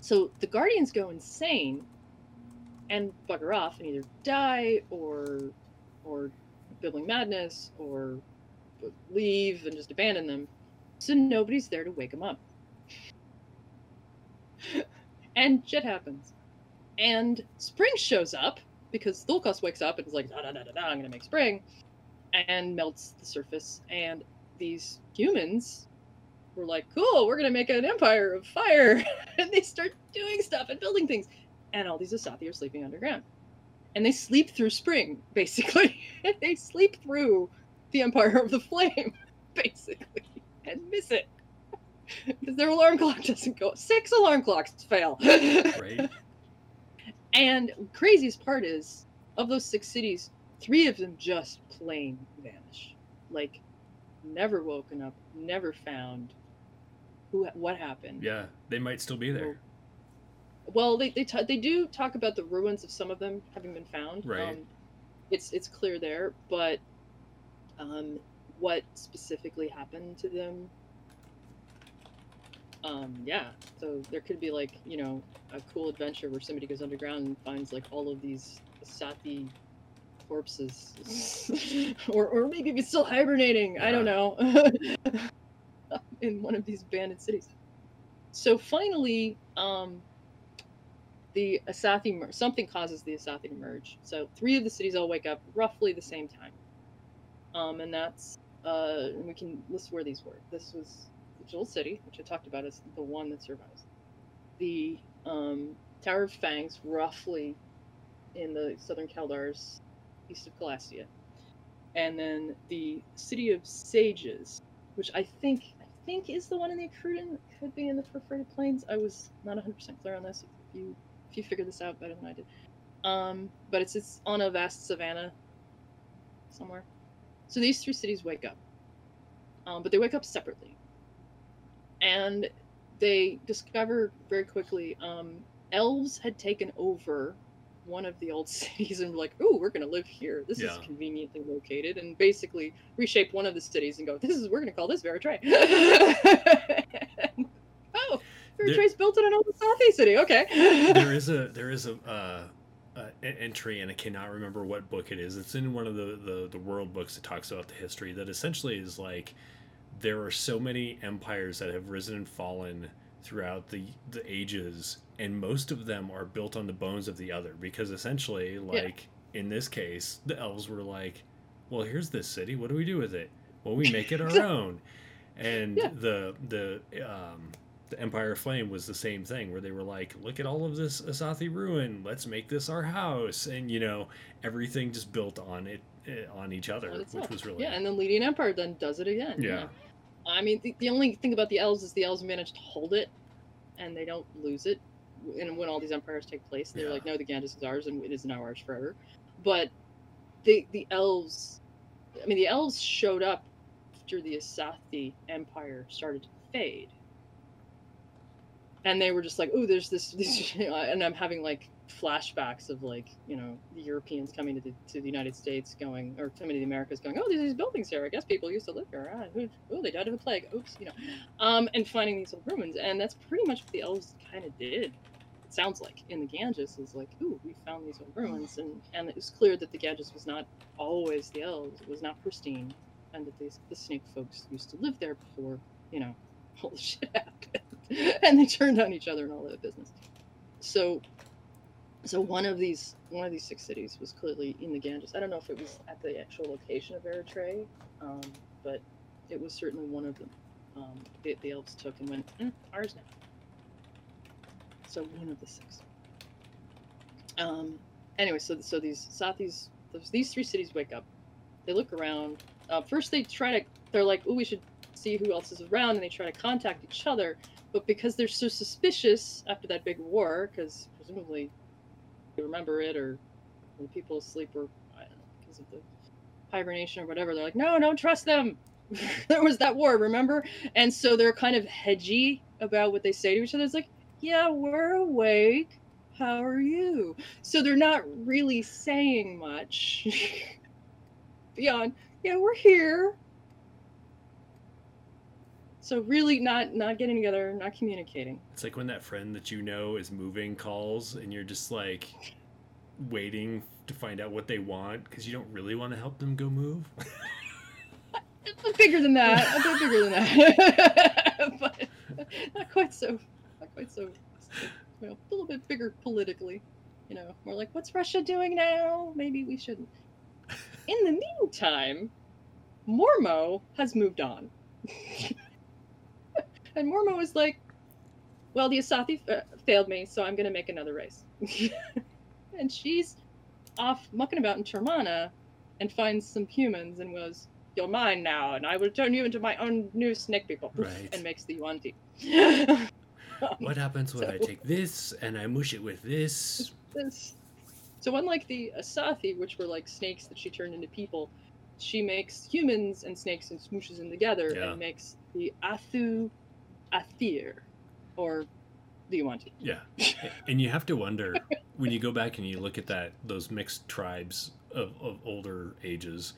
so the Guardians go insane and bugger off and either die or or building madness or leave and just abandon them. So nobody's there to wake them up. and shit happens. And spring shows up because Thulkan wakes up and is like, da da da da da, I'm gonna make spring, and melts the surface. And these humans were like, cool, we're gonna make an empire of fire, and they start doing stuff and building things. And all these Asaatthi are sleeping underground, and they sleep through spring, basically. they sleep through the empire of the flame, basically, and miss it because their alarm clock doesn't go. Six alarm clocks fail. Right? And craziest part is, of those six cities, three of them just plain vanish. Like, never woken up, never found. Who? What happened? Yeah, they might still be there. Well, they they, ta- they do talk about the ruins of some of them having been found. Right. Um, it's it's clear there, but um, what specifically happened to them? Um, yeah. So there could be like you know a cool adventure where somebody goes underground and finds like all of these Sathi corpses, or or maybe it's still hibernating. I don't know. In one of these abandoned cities. So finally, um, the Asaatthi mer- something causes the Asaatthi to merge. So three of the cities all wake up roughly the same time, um, and that's uh, and we can list where these were. This was the Jewel City, which I talked about as the one that survives. The um, Tower of Fangs, roughly in the southern Kelders, east of Calastia, and then the City of Sages, which I think I think is the one in the Ukrudan. Could be in the Perforated Plains. I was not 100 percent clear on this. If you if you figured this out better than I did, um, but it's it's on a vast savanna somewhere. So these three cities wake up, um, but they wake up separately, and they discover very quickly um, elves had taken over one of the old cities and were like, "Ooh, we're gonna live here. This Yeah. is conveniently located," and basically reshape one of the cities and go, "This is we're gonna call this Vera-Tre." oh, Vera-Tre's built in an old Sathi city. Okay. there is a there is a uh, an entry, and I cannot remember what book it is. It's in one of the, the the world books that talks about the history. That essentially is like there are so many empires that have risen and fallen throughout the the ages, and most of them are built on the bones of the other. Because essentially, like in this case, the elves were like, "Well, here's this city. What do we do with it? Well, we make it our own." And Yeah. the the um, the Empire Flame was the same thing, where they were like, "Look at all of this Asaatthi ruin. Let's make this our house," and you know, everything just built on it eh, on each other, which was really yeah, and then Leading Empire then does it again. you Yeah. know. I mean, the, the only thing about the elves is the elves manage to hold it, and they don't lose it. And when all these empires take place, they're Yeah. like, "No, the Ganjus is ours, and it is now ours forever." But the the elves, I mean, the elves showed up after the Asaatthi Empire started to fade. And they were just like, "Oh, there's this,", this and I'm having like flashbacks of like you know the Europeans coming to the, to the United States, going or coming to the Americas, going, "Oh, there's these buildings here. I guess people used to live here. Ah, oh, they died of a plague. Oops, you know," um, and finding these old ruins, and that's pretty much what the elves kind of did. It sounds like in the Ganjus is like, "Ooh, we found these old ruins," and and it was clear that the Ganjus was not always the elves. It was not pristine, and that these the snake folks used to live there before you know all the shit happened, and they turned on each other and all that business. So so one of these one of these six cities was clearly in the Ganjus. I don't know if it was at the actual location of Vera-Tre, um, but it was certainly one of them. Um, the, the, elves took and went mm, ours now. So one of the six. Um, anyway, so so these Sathis, those, these three cities wake up. They look around. Uh, first, they try to. They're like, "Oh, we should see who else is around," and they try to contact each other. But because they're so suspicious after that big war, because presumably they remember it or the people asleep or know because of the hibernation or whatever. They're like, no, don't trust them. there was that war, remember? And so they're kind of hedgy about what they say to each other. It's like, yeah, we're awake. How are you? So they're not really saying much beyond, yeah, we're here. So really not not getting together, not communicating. It's like when that friend that you know is moving calls and you're just like waiting to find out what they want because you don't really want to help them go move. a bigger than that. A bit bigger than that. but not quite so not quite so you know, a little bit bigger politically. You know, more like what's Russia doing now? Maybe we shouldn't. In the meantime, Mormo has moved on. And Mormo was like, well, the Asaatthi f- failed me, so I'm going to make another race. and she's off mucking about in Termana and finds some humans and goes, You're mine now, and I will turn you into my own new snake people. Right. And makes the Yuan-ti. what happens when so, I take this and I mush it with this? this? So, unlike the Asaatthi, which were like snakes that she turned into people, she makes humans and snakes and smooshes them together yeah. and makes the Athu Athir, or do you want to? Yeah, and you have to wonder when you go back and you look at that those mixed tribes of, of older ages.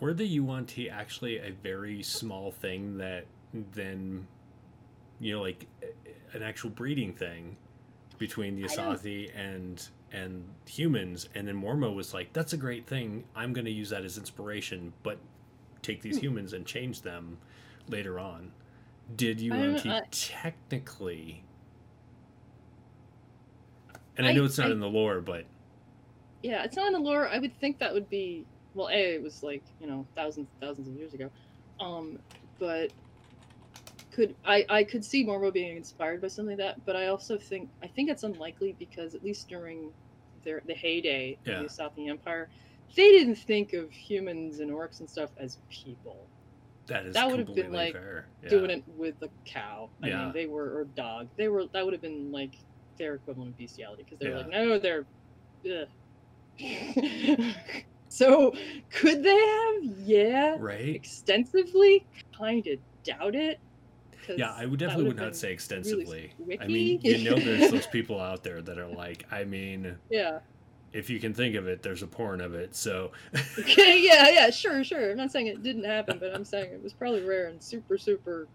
Were the Yuan-ti actually a very small thing that then, you know, like an actual breeding thing between the Asaatthi and and humans, and then Mormo was like, "That's a great thing. I'm going to use that as inspiration, but take these hmm. humans and change them later on." Did you want to technically and I, I know it's not I, in the lore, but yeah, it's not in the lore. I would think that would be well, a it was like you know thousands thousands of years ago, um, but could I I could see Mormo being inspired by something like that, but I also think I think it's unlikely because at least during their the heyday yeah. of the Southern Empire, they didn't think of humans and orcs and stuff as people. That is that would have been like yeah. doing it with a cow. I yeah. mean, they were or dog. They were that would have been like their equivalent of bestiality because they're yeah. like no, they're. so could they have? Yeah. Right. Extensively, kind of doubt it. Yeah, I would definitely would not say extensively. Really I mean, you know, there's those people out there that are like, I mean, yeah, if you can think of it, there's a porn of it. So. okay, yeah, yeah, sure, sure. I'm not saying it didn't happen, but I'm saying it was probably rare and super, super,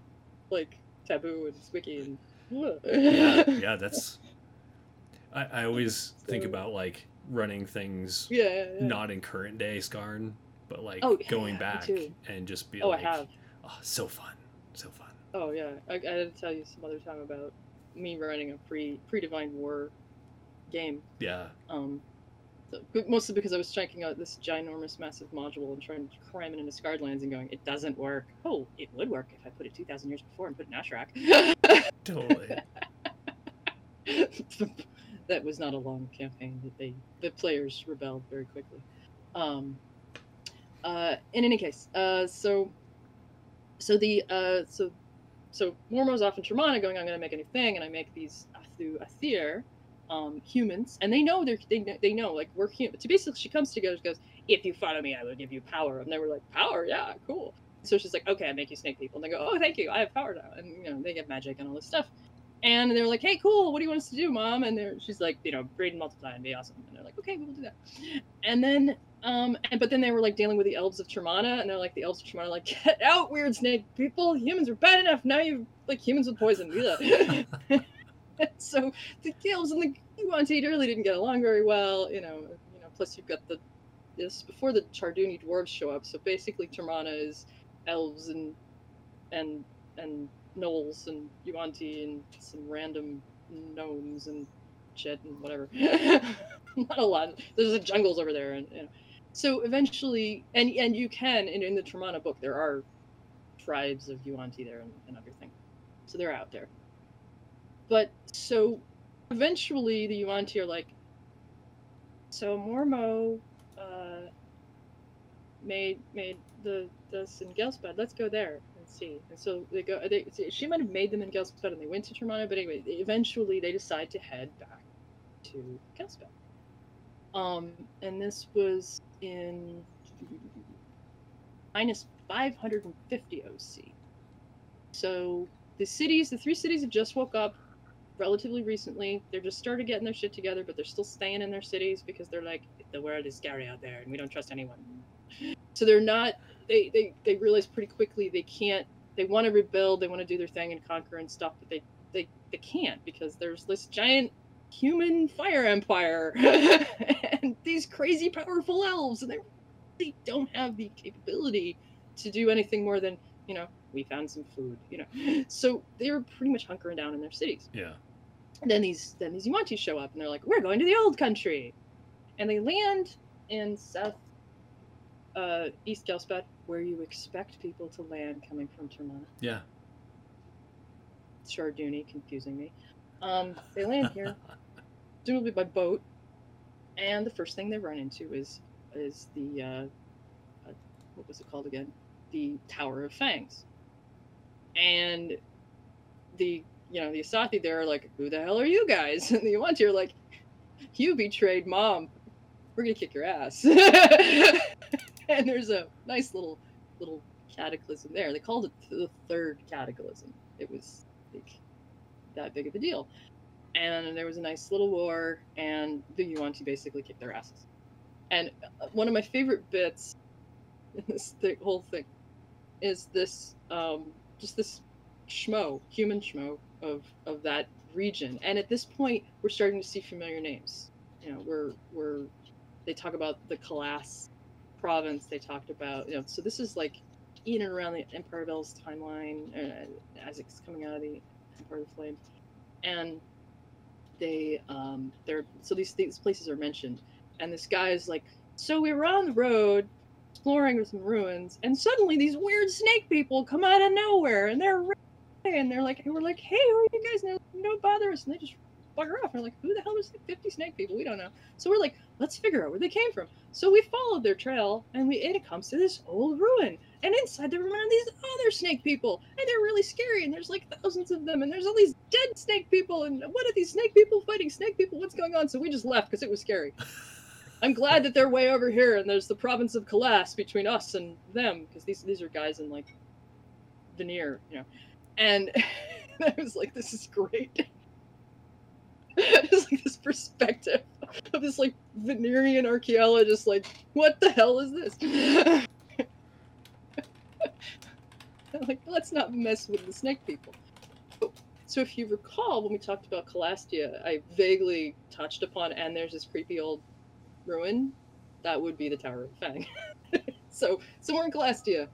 like taboo and squicky and. yeah, yeah, that's. I, I always so, think about like running things. Yeah, yeah, yeah, Not in current day Scarn, but like oh, going back and just be oh, like, I have. oh, so fun, so fun. Oh yeah, I, I had to tell you some other time about me running a pre pre Divine War game. Yeah. Um, mostly because I was checking out this ginormous, massive module and trying to cram it into Scarred Lands and going, it doesn't work. Oh, it would work if I put it 2,000 years before and put an Ashrak. totally. that was not a long campaign. That they the players rebelled very quickly. Um, uh, in any case, uh, so so the uh, so so Mormo's off in Termana going, I'm going to make a new thing, and I make these Athu Athir, um, humans, and they know they're they, they know like we're human. So basically, she comes together, goes goes, if you follow me, I will give you power. And they were like, power, yeah, cool. So she's like, okay, I make you snake people. And they go, oh, thank you, I have power now. And you know, they get magic and all this stuff. And they're like, hey, cool, what do you want us to do, mom? And they're, she's like, you know, breed and multiply and be awesome. And they're like, okay, we'll do that. And then, um, and but then they were like dealing with the elves of Termana, and they're like, the elves of Termana, like, get out, weird snake people. Humans are bad enough. Now you like humans with poison. so the elves and the Yuan-Ti really didn't get along very well. You know, you know. Plus you've got the this before the Charduni dwarves show up. So basically, Termana is elves and and and gnolls and Yuan-Ti and some random gnomes and shit and whatever. Not a lot. There's the jungles over there, and so eventually, and and you can, and in the Termana book, there are tribes of Yuan-Ti there and, and everything, so they're out there. But so eventually, the Yuan-Ti are like, so Mormo uh, made made the this in Ghelspad. Let's go there and see. And so they go. They she might have made them in Ghelspad, and they went to Termana. But anyway, eventually they decide to head back to Ghelspad. Um, and this was in minus 550 OC. So the cities, the three cities have just woke up relatively recently. They're just started getting their shit together, but they're still staying in their cities because they're like, the world is scary out there and we don't trust anyone. So they're not they they, they realize pretty quickly they can't they want to rebuild, they want to do their thing and conquer and stuff, but they they, they can't because there's this giant human fire empire and these crazy powerful elves and they really don't have the capability to do anything more than, you know, we found some food, you know. So they're pretty much hunkering down in their cities. Yeah. And then these then these Yuan-Ti show up and they're like, We're going to the old country and they land in South uh, East Ghelspad, where you expect people to land coming from Termana. Yeah. Charduni, confusing me. Um, they land here, presumably by boat, and the first thing they run into is is the uh, uh, what was it called again? The Tower of Fangs. And the you know the Asaatthi there are like, who the hell are you guys? And the Yuan-Ti are like, you betrayed mom we're gonna kick your ass. and there's a nice little little cataclysm there. They called it the third cataclysm. It was like that big of a deal. And there was a nice little war, and the Yuan-Ti basically kicked their asses. And uh, one of my favorite bits in this th- whole thing is this, um, just this schmo, human schmo of of that region. And at this point, we're starting to see familiar names. You know, we're we're they talk about the Kalas province. They talked about, you know, so this is like in and around the Empire Elves timeline uh, as it's coming out of the Empire of the Flame, And they, um, they're, so these, these places are mentioned. And this guy is like, so we were on the road exploring some ruins, and suddenly these weird snake people come out of nowhere, and they're and they're like, and we're like, hey, who are you guys? And like, no bother us, and they just bugger off. And we're like, who the hell like 50 snake people? We don't know. So we're like, let's figure out where they came from. So we followed their trail and we it comes to this old ruin. And inside the ruin are these other snake people. And they're really scary. And there's like thousands of them. And there's all these dead snake people. And what are these snake people fighting snake people? What's going on? So we just left because it was scary. I'm glad that they're way over here and there's the province of Kalas between us and them because these these are guys in like veneer, you know. And I was like, this is great. it's like this perspective of this like Venerian archaeologist, like, what the hell is this? like, let's not mess with the snake people. So if you recall, when we talked about Calastia, I vaguely touched upon, and there's this creepy old ruin. That would be the Tower of Fang. so somewhere in Calastia,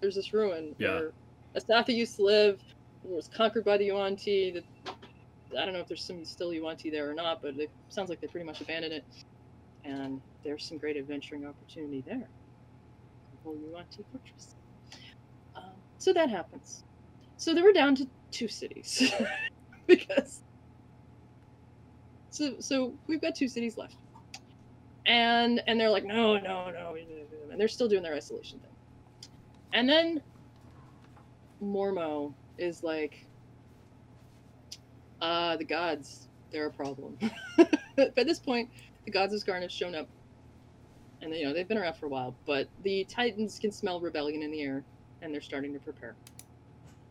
there's this ruin yeah. where Asaatthi used to live. Was conquered by the Yuan-Ti. The I don't know if there's some still Yuan-Ti there or not, but it sounds like they pretty much abandoned it. And there's some great adventuring opportunity there. The whole Yuan-Ti fortress. Um, so that happens. So they were down to two cities because. So so we've got two cities left, and and they're like no no no, and they're still doing their isolation thing. And then Mormo is like, uh, the gods, they're a problem. By this point, the gods of Scarn have shown up. and you know they've been around for a while. But the Titans can smell rebellion in the air, and they're starting to prepare.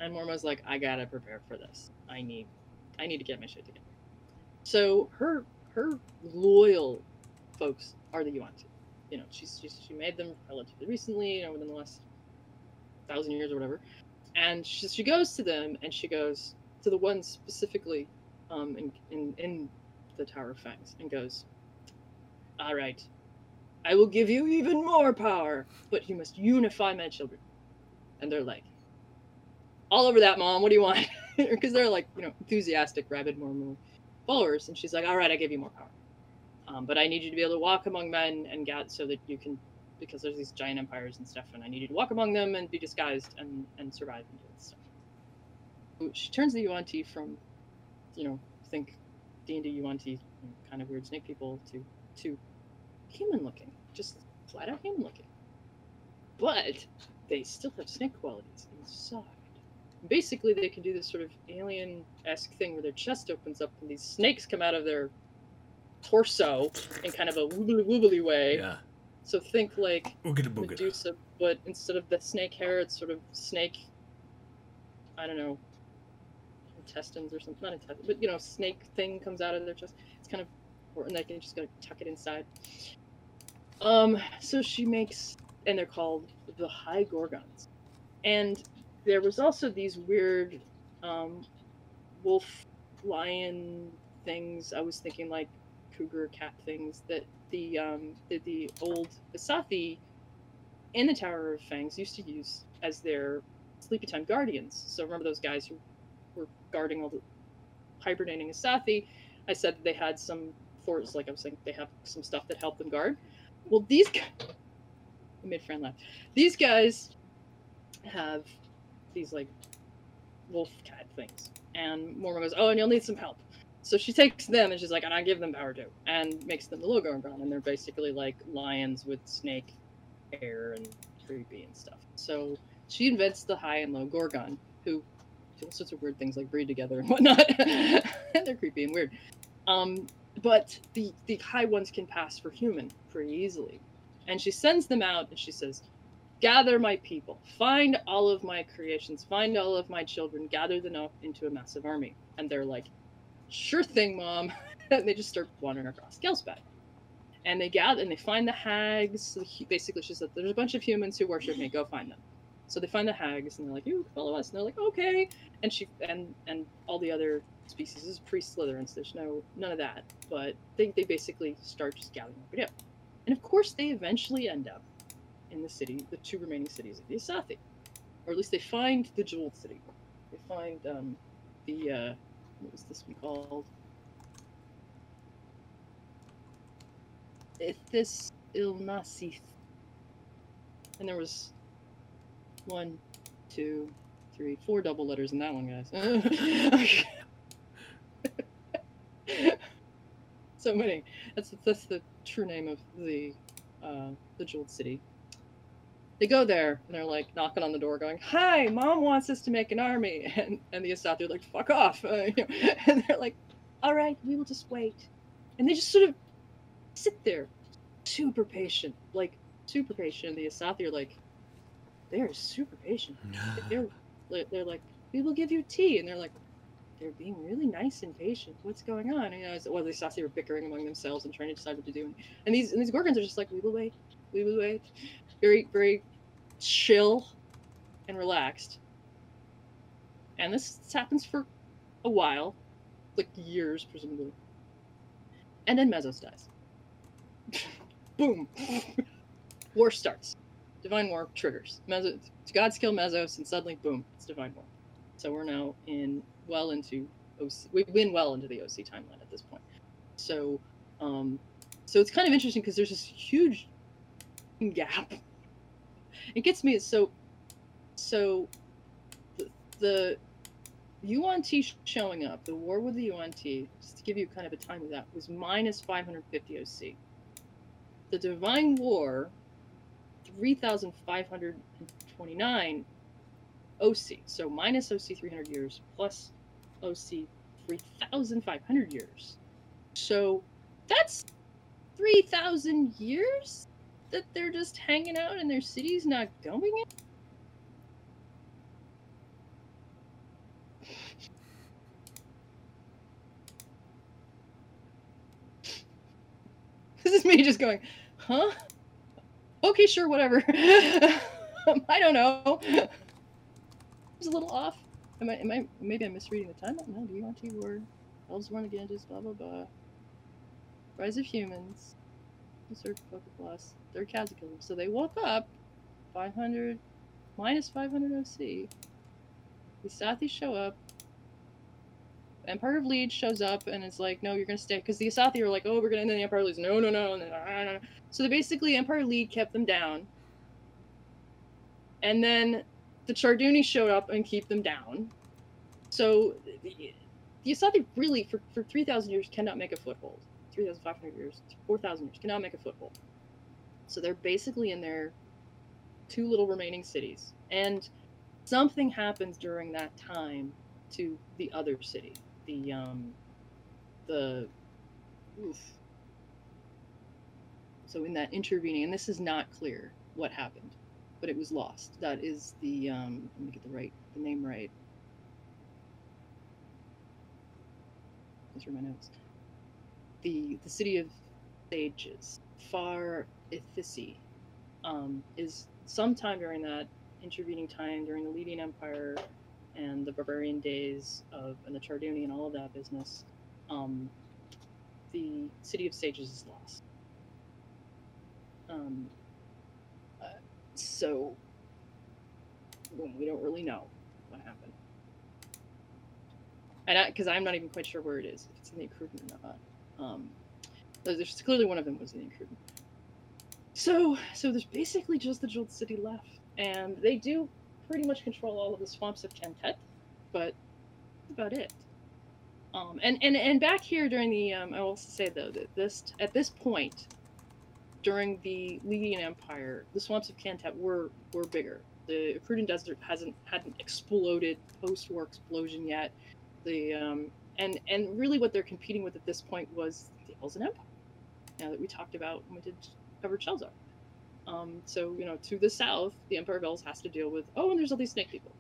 And Mormo's like, I gotta prepare for this. I need, I need to get my shit together. So her her loyal folks are the Yuan-ti. You know, she's, she's she made them relatively recently, you know, within the last thousand years or whatever. And she, she goes to them and she goes to the ones specifically um, in, in, in the Tower of Fangs and goes, All right, I will give you even more power, but you must unify my children. And they're like, All over that, mom, what do you want? Because they're like, you know, enthusiastic, rabid Mormon followers. And she's like, All right, I give you more power. Um, but I need you to be able to walk among men and get so that you can because there's these giant empires and stuff, and I need you to walk among them and be disguised and, and survive and do this stuff. She turns the Yuan-ti from, you know, think D&D Yuan-ti, kind of weird snake people, to to human looking, just flat out human looking. But they still have snake qualities inside. Basically, they can do this sort of alien-esque thing where their chest opens up and these snakes come out of their torso in kind of a woobly woobly way. Yeah. So think like Oogada. Medusa, but instead of the snake hair, it's sort of snake. I don't know. Intestines or something, not intestines, but you know, snake thing comes out of their chest. It's kind of, or and they can just go tuck it inside. Um, so she makes, and they're called the High Gorgons, and there was also these weird, um, wolf, lion things. I was thinking like cougar cat things that the um the, the old Asaatthi in the Tower of Fangs used to use as their sleepy time guardians. So remember those guys who were guarding all the hibernating Asaatthi? I said they had some forts, like I was saying, they have some stuff that helped them guard. Well, these guys, I friend laugh. These guys have these like wolf cat things, and Mormon goes, "Oh, and you'll need some help." So she takes them and she's like, and I give them power too, and makes them the Logorgon, and they're basically like lions with snake hair and creepy and stuff. So she invents the high and low Gorgon, who do all sorts of weird things like breed together and whatnot, and they're creepy and weird. Um, but the the high ones can pass for human pretty easily, and she sends them out and she says, "Gather my people, find all of my creations, find all of my children, gather them up into a massive army." And they're like, sure thing, mom. and they just start wandering across Ghelspad. And they gather and they find the hags. Basically, she said, There's a bunch of humans who worship me. Go find them. So they find the hags and they're like, You follow us. And they're like, Okay. And she and and all the other species is pre Slitherins. There's no none of that. But they, they basically start just gathering everybody up. And of course, they eventually end up in the city, the two remaining cities of the Asaatthi. Or at least they find the Jeweled City. They find um, the uh, what was this one called? Ithis Ilnasith. And there was one, two, three, four double letters in that one, guys. so many. That's that's the true name of the uh, the jeweled city. They go there and they're like knocking on the door, going, "Hi, mom wants us to make an army," and and the Asaatthi are like, "Fuck off," uh, you know, and they're like, "All right, we will just wait," and they just sort of sit there, super patient, like super patient. And the Asaatthi are like, they are super patient. They're they're like, "We will give you tea," and they're like, they're being really nice and patient. What's going on? And, You know, well, the Asaatthi were bickering among themselves and trying to decide what to do. And these and these Gorgons are just like, we will wait, we will wait. Very, very chill and relaxed. And this, happens for a while, like years, presumably. And then Mesos dies. Boom. war starts. Divine War triggers. Gods kill Mesos, and suddenly, boom, it's Divine War. So we're now in well into OC. We've been well into the OC timeline at this point. So, um, so it's kind of interesting because there's this huge gap. It gets me so, so, the, the Yuan-ti showing up, the war with the Yuan-ti, just to give you kind of a time of that, was minus 550 OC. The Divine War, 3,529 OC. So minus OC 300 years plus OC 3,500 years. So that's 3,000 years that they're just hanging out in their cities, not going in? This is me just going, huh? Okay, sure, whatever. I don't know. It's a little off. Am I? Am I? Maybe I'm misreading the time. No, do you want to? Or elves warn again? Just blah blah blah. Rise of humans. Insert focus plus. They're. So they woke up. 500 minus 500 OC. The Asaatthi show up. Empire of Lede shows up and it's like, no, you're gonna stay. Because the Asaatthi are like, oh, we're gonna end the Empire Lede. No, no, no. No. So they basically, Empire Lede kept them down. And then the Charduni showed up and keep them down. So the, the Asaatthi really, for, for 3,000 years, cannot make a foothold. 3,500 years, 4,000 years, cannot make a foothold. So they're basically in their two little remaining cities. And something happens during that time to the other city. The, um, the, oof. So in that intervening, and this is not clear what happened, but it was lost. That is the, um, let me get the right, the name right. Are my notes. The, the city of sages, Far Ithisi, um, is sometime during that intervening time during the Lydian Empire and the barbarian days of and the Charduni and all of that business, um, the city of sages is lost. Um, uh, so well, we don't really know what happened, and because I'm not even quite sure where it is, if it's in the Ukrudan or not. Um, there's clearly one of them was in the Ukrudan. So, so there's basically just the Jeweled City left, and they do pretty much control all of the swamps of Kan Thet, but that's about it. Um, and, and and back here during the, um, I will also say though that this at this point, during the Lydian Empire, the swamps of Kan Thet were were bigger. The Ukrudan Desert hasn't hadn't exploded post-war explosion yet. The um, and and really what they're competing with at this point was the Elzen Empire. Now that we talked about when we did covered Shelzar. Um, so, you know, to the south, the Empire Elves has to deal with, oh, and there's all these snake people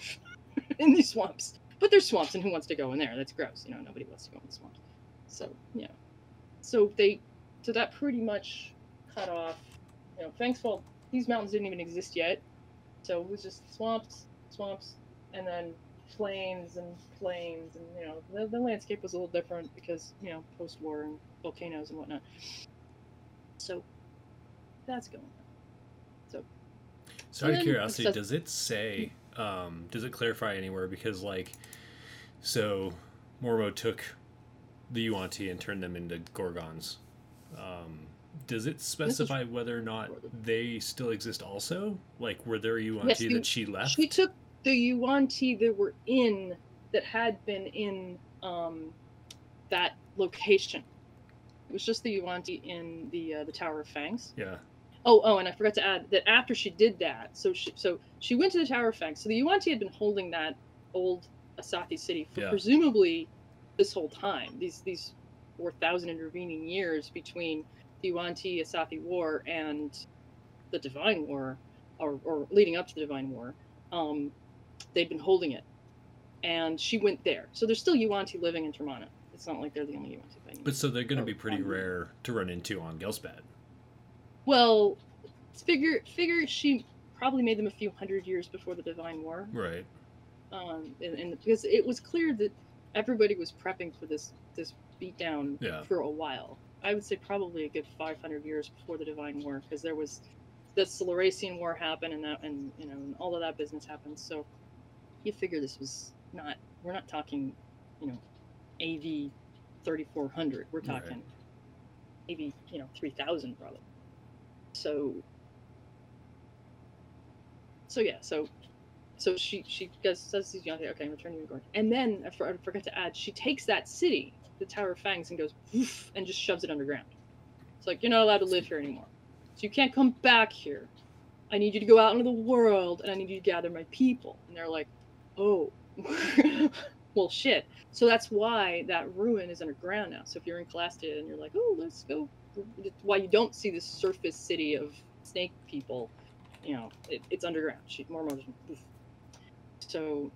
in these swamps. But there's swamps, and who wants to go in there? That's gross. You know, nobody wants to go in the swamps. So, yeah. So they, so that pretty much cut off, you know, Fangsfall, these mountains didn't even exist yet. So it was just swamps, swamps, and then plains and plains, and, you know, the, the landscape was a little different because, you know, post war and volcanoes and whatnot. So that's going on. So. So out of curiosity, just... does it say? Um, does it clarify anywhere? Because like, so Mormo took the Yuan-ti and turned them into Gorgons. Um, does it specify whether or not they still exist also? Like, were there Yuan-ti yes, that she left? She took the Yuan-ti that were in, that had been in um, that location. It was just the Yuan-ti in the uh, the Tower of Fangs. Yeah. Oh, oh, and I forgot to add that after she did that, so she so she went to the Tower of Fangs. So the Yuan-ti had been holding that old Asaatthi city for yeah. presumably this whole time. These these four thousand intervening years between the Yuan-ti Asaatthi War and the Divine War, or, or leading up to the Divine War. Um, they'd been holding it, and she went there. So there's still Yuan-ti living in Termana. It's not like they're the only Yuan-ti thing. But so they're going to be pretty rare to run into on Ghelspad. Well, figure figure she probably made them a few hundred years before the Divine War. Right. Um, and, and because it was clear that everybody was prepping for this this beatdown yeah. for a while. I would say probably a good 500 years before the Divine War, because there was the Slarecian War happened, and that, and you know, and all of that business happened. So you figure this was not. We're not talking, you know, AV 3400. We're talking right. maybe you know 3000 probably. So so yeah, so so she she does says these young okay, I'm returning to Gorn. And then I, for, I forgot to add, she takes that city, the Tower of Fangs, and goes woof, and just shoves it underground. It's like you're not allowed to live here anymore. So you can't come back here. I need you to go out into the world and I need you to gather my people. And they're like, Oh well, shit. So that's why that ruin is underground now. So if you're in Calastia and you're like, oh, let's go, why you don't see the surface city of snake people, you know, it, it's underground. She, Mormo, so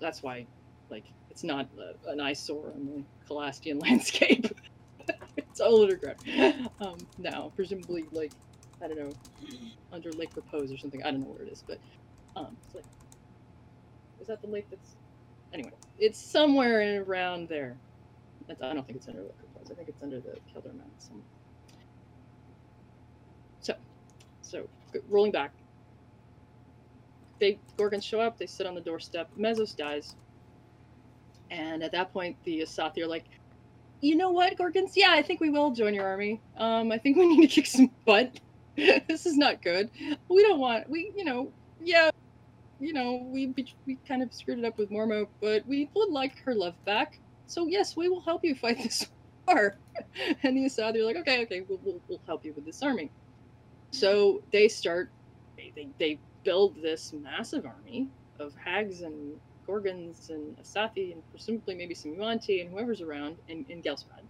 that's why, like, it's not a, an eyesore on the Calastian landscape. it's all underground. Um, now, presumably, like, I don't know, under Lake Repose or something. I don't know where it is, but um, it's like, is that the lake that's? Anyway, it's somewhere in around there. I don't think it's under Lake Repose. I think it's under the Kelder Mountains. So, so rolling back, they Gorgons show up. They sit on the doorstep. Mesos dies, and at that point, the Asaatthi are like, "You know what, Gorgons? Yeah, I think we will join your army. Um, I think we need to kick some butt. this is not good. We don't want we, you know, yeah, you know, we we kind of screwed it up with Mormo, but we would like her love back. So yes, we will help you fight this war." and the Asaatthi are like, "Okay, okay, we'll, we'll, we'll help you with this army." So they start, they, they, they build this massive army of hags and gorgons and Asaatthi and presumably maybe some Yuan-ti and whoever's around in, in Ghelspad.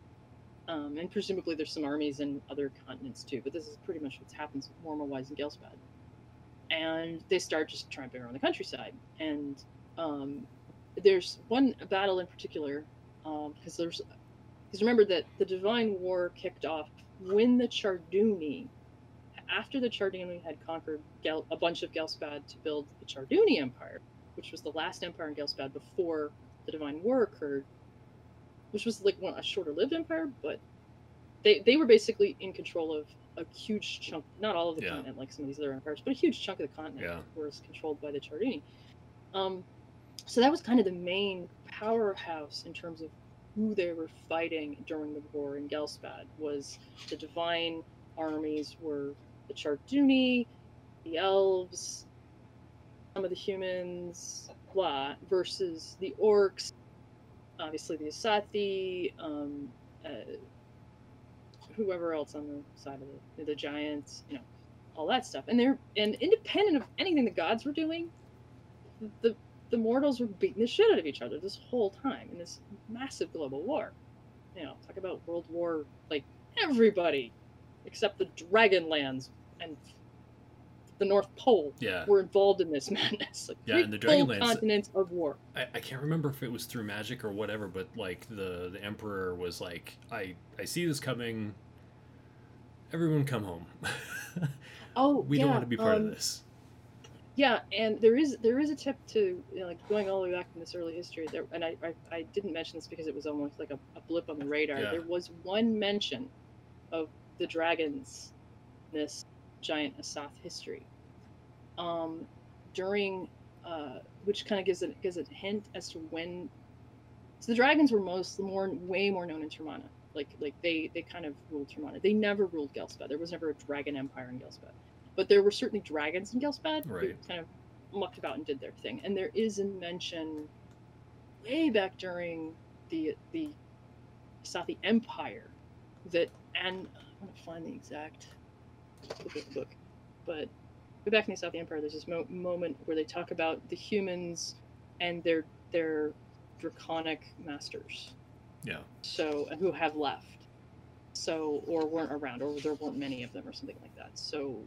Um, and presumably there's some armies in other continents too, but this is pretty much what's happens Mormo-wise in Ghelspad. And they start just tramping around the countryside. And um, there's one battle in particular, because um, there's because remember that the Divine War kicked off when the Charduni after the Charduni had conquered a bunch of Ghelspad to build the Charduni Empire, which was the last empire in Ghelspad before the Divine War occurred, which was like one, a shorter lived empire, but they, they were basically in control of a huge chunk, not all of the yeah. continent like some of these other empires, but a huge chunk of the continent yeah. was controlled by the Charduni. Um, so that was kind of the main powerhouse in terms of who they were fighting during the war in Ghelspad was the divine armies were the Charduni, the elves, some of the humans, blah, versus the orcs, obviously the Asaatthi, um, uh, whoever else on the side of the, the giants, you know, all that stuff. And they're and independent of anything the gods were doing, the the mortals were beating the shit out of each other this whole time in this massive global war. You know, talk about World War like everybody except the Dragonlands and the North Pole yeah. were involved in this madness. Like yeah, and the Dragonlands uh, continents of war. I, I can't remember if it was through magic or whatever, but like the the Emperor was like, I I see this coming. Everyone, come home. oh, we yeah, don't want to be part um, of this. Yeah, and there is there is a tip to you know, like going all the way back in this early history. There, and I, I, I didn't mention this because it was almost like a, a blip on the radar. Yeah. There was one mention of the dragons this giant Asath history. Um, during uh, which kind of gives it gives a hint as to when. So the dragons were most more way more known in Termana. Like like they they kind of ruled Termana. They never ruled Ghelspad. There was never a dragon empire in Ghelspad, but there were certainly dragons in Ghelspad right. who kind of mucked about and did their thing. And there is a mention way back during the the Asaatthi Empire that and I'm gonna find the exact book. But go back in the South Empire, there's this mo- moment where they talk about the humans and their their draconic masters. Yeah. So who have left. So or weren't around, or there weren't many of them, or something like that. So.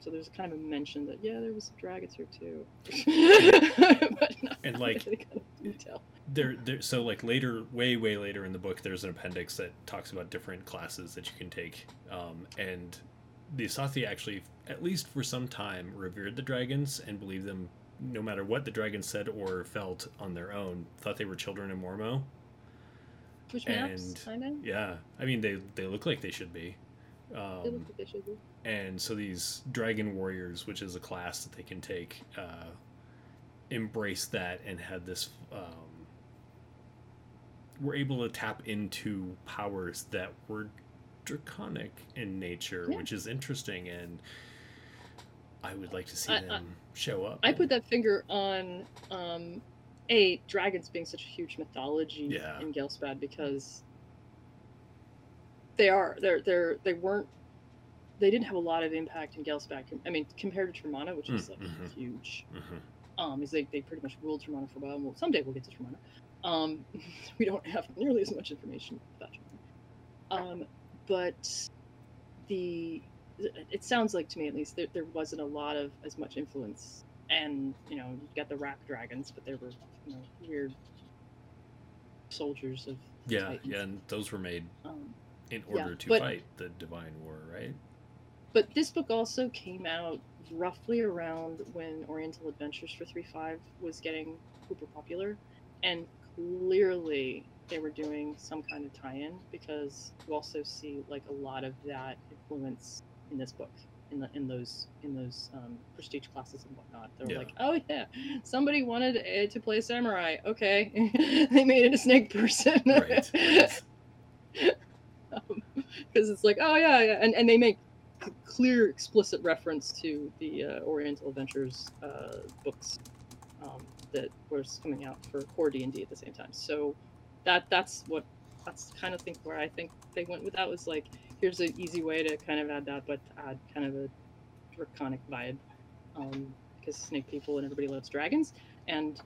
So there's kind of a mention that yeah, there was some dragons here too, but and like kind of detail. there, there so like later way way later in the book there's an appendix that talks about different classes that you can take um, and the asaatthi actually at least for some time revered the dragons and believed them no matter what the dragons said or felt on their own thought they were children of mormo which and I know. yeah i mean they they look like they should be um, they look like they should be and so these dragon warriors which is a class that they can take uh, embrace that and had this um, were able to tap into powers that were draconic in nature, yeah. which is interesting, and I would like to see I, them I, show up. I put that finger on um, a dragons being such a huge mythology yeah. in Ghelspad because they are they're they're they weren't they didn't have a lot of impact in Ghelspad. I mean, compared to Termana, which is like mm-hmm. huge. Mm-hmm. Um, is they, they pretty much ruled Termana for a while. Well, someday we'll get to Termana. Um, we don't have nearly as much information about Termana. Um, but the it sounds like to me at least there, there wasn't a lot of as much influence and you know you got the Rakk dragons but they were you know weird soldiers of yeah Titans. yeah and those were made um, in Yeah, order to but- fight the divine war right but this book also came out roughly around when Oriental Adventures for three five was getting super popular. And clearly they were doing some kind of tie-in because you also see like a lot of that influence in this book. In, the, in those in those um, prestige classes and whatnot, they're Yeah. like, oh yeah, somebody wanted uh, to play samurai. Okay, they made it a snake person. right because it's like oh yeah, yeah. and and they make c- clear explicit reference to the uh, oriental adventures uh, books um, that was coming out for core d&d at the same time so that that's what that's kind of thing where i think they went with that was like here's an easy way to kind of add that but add kind of a draconic vibe um, because snake people and everybody loves dragons and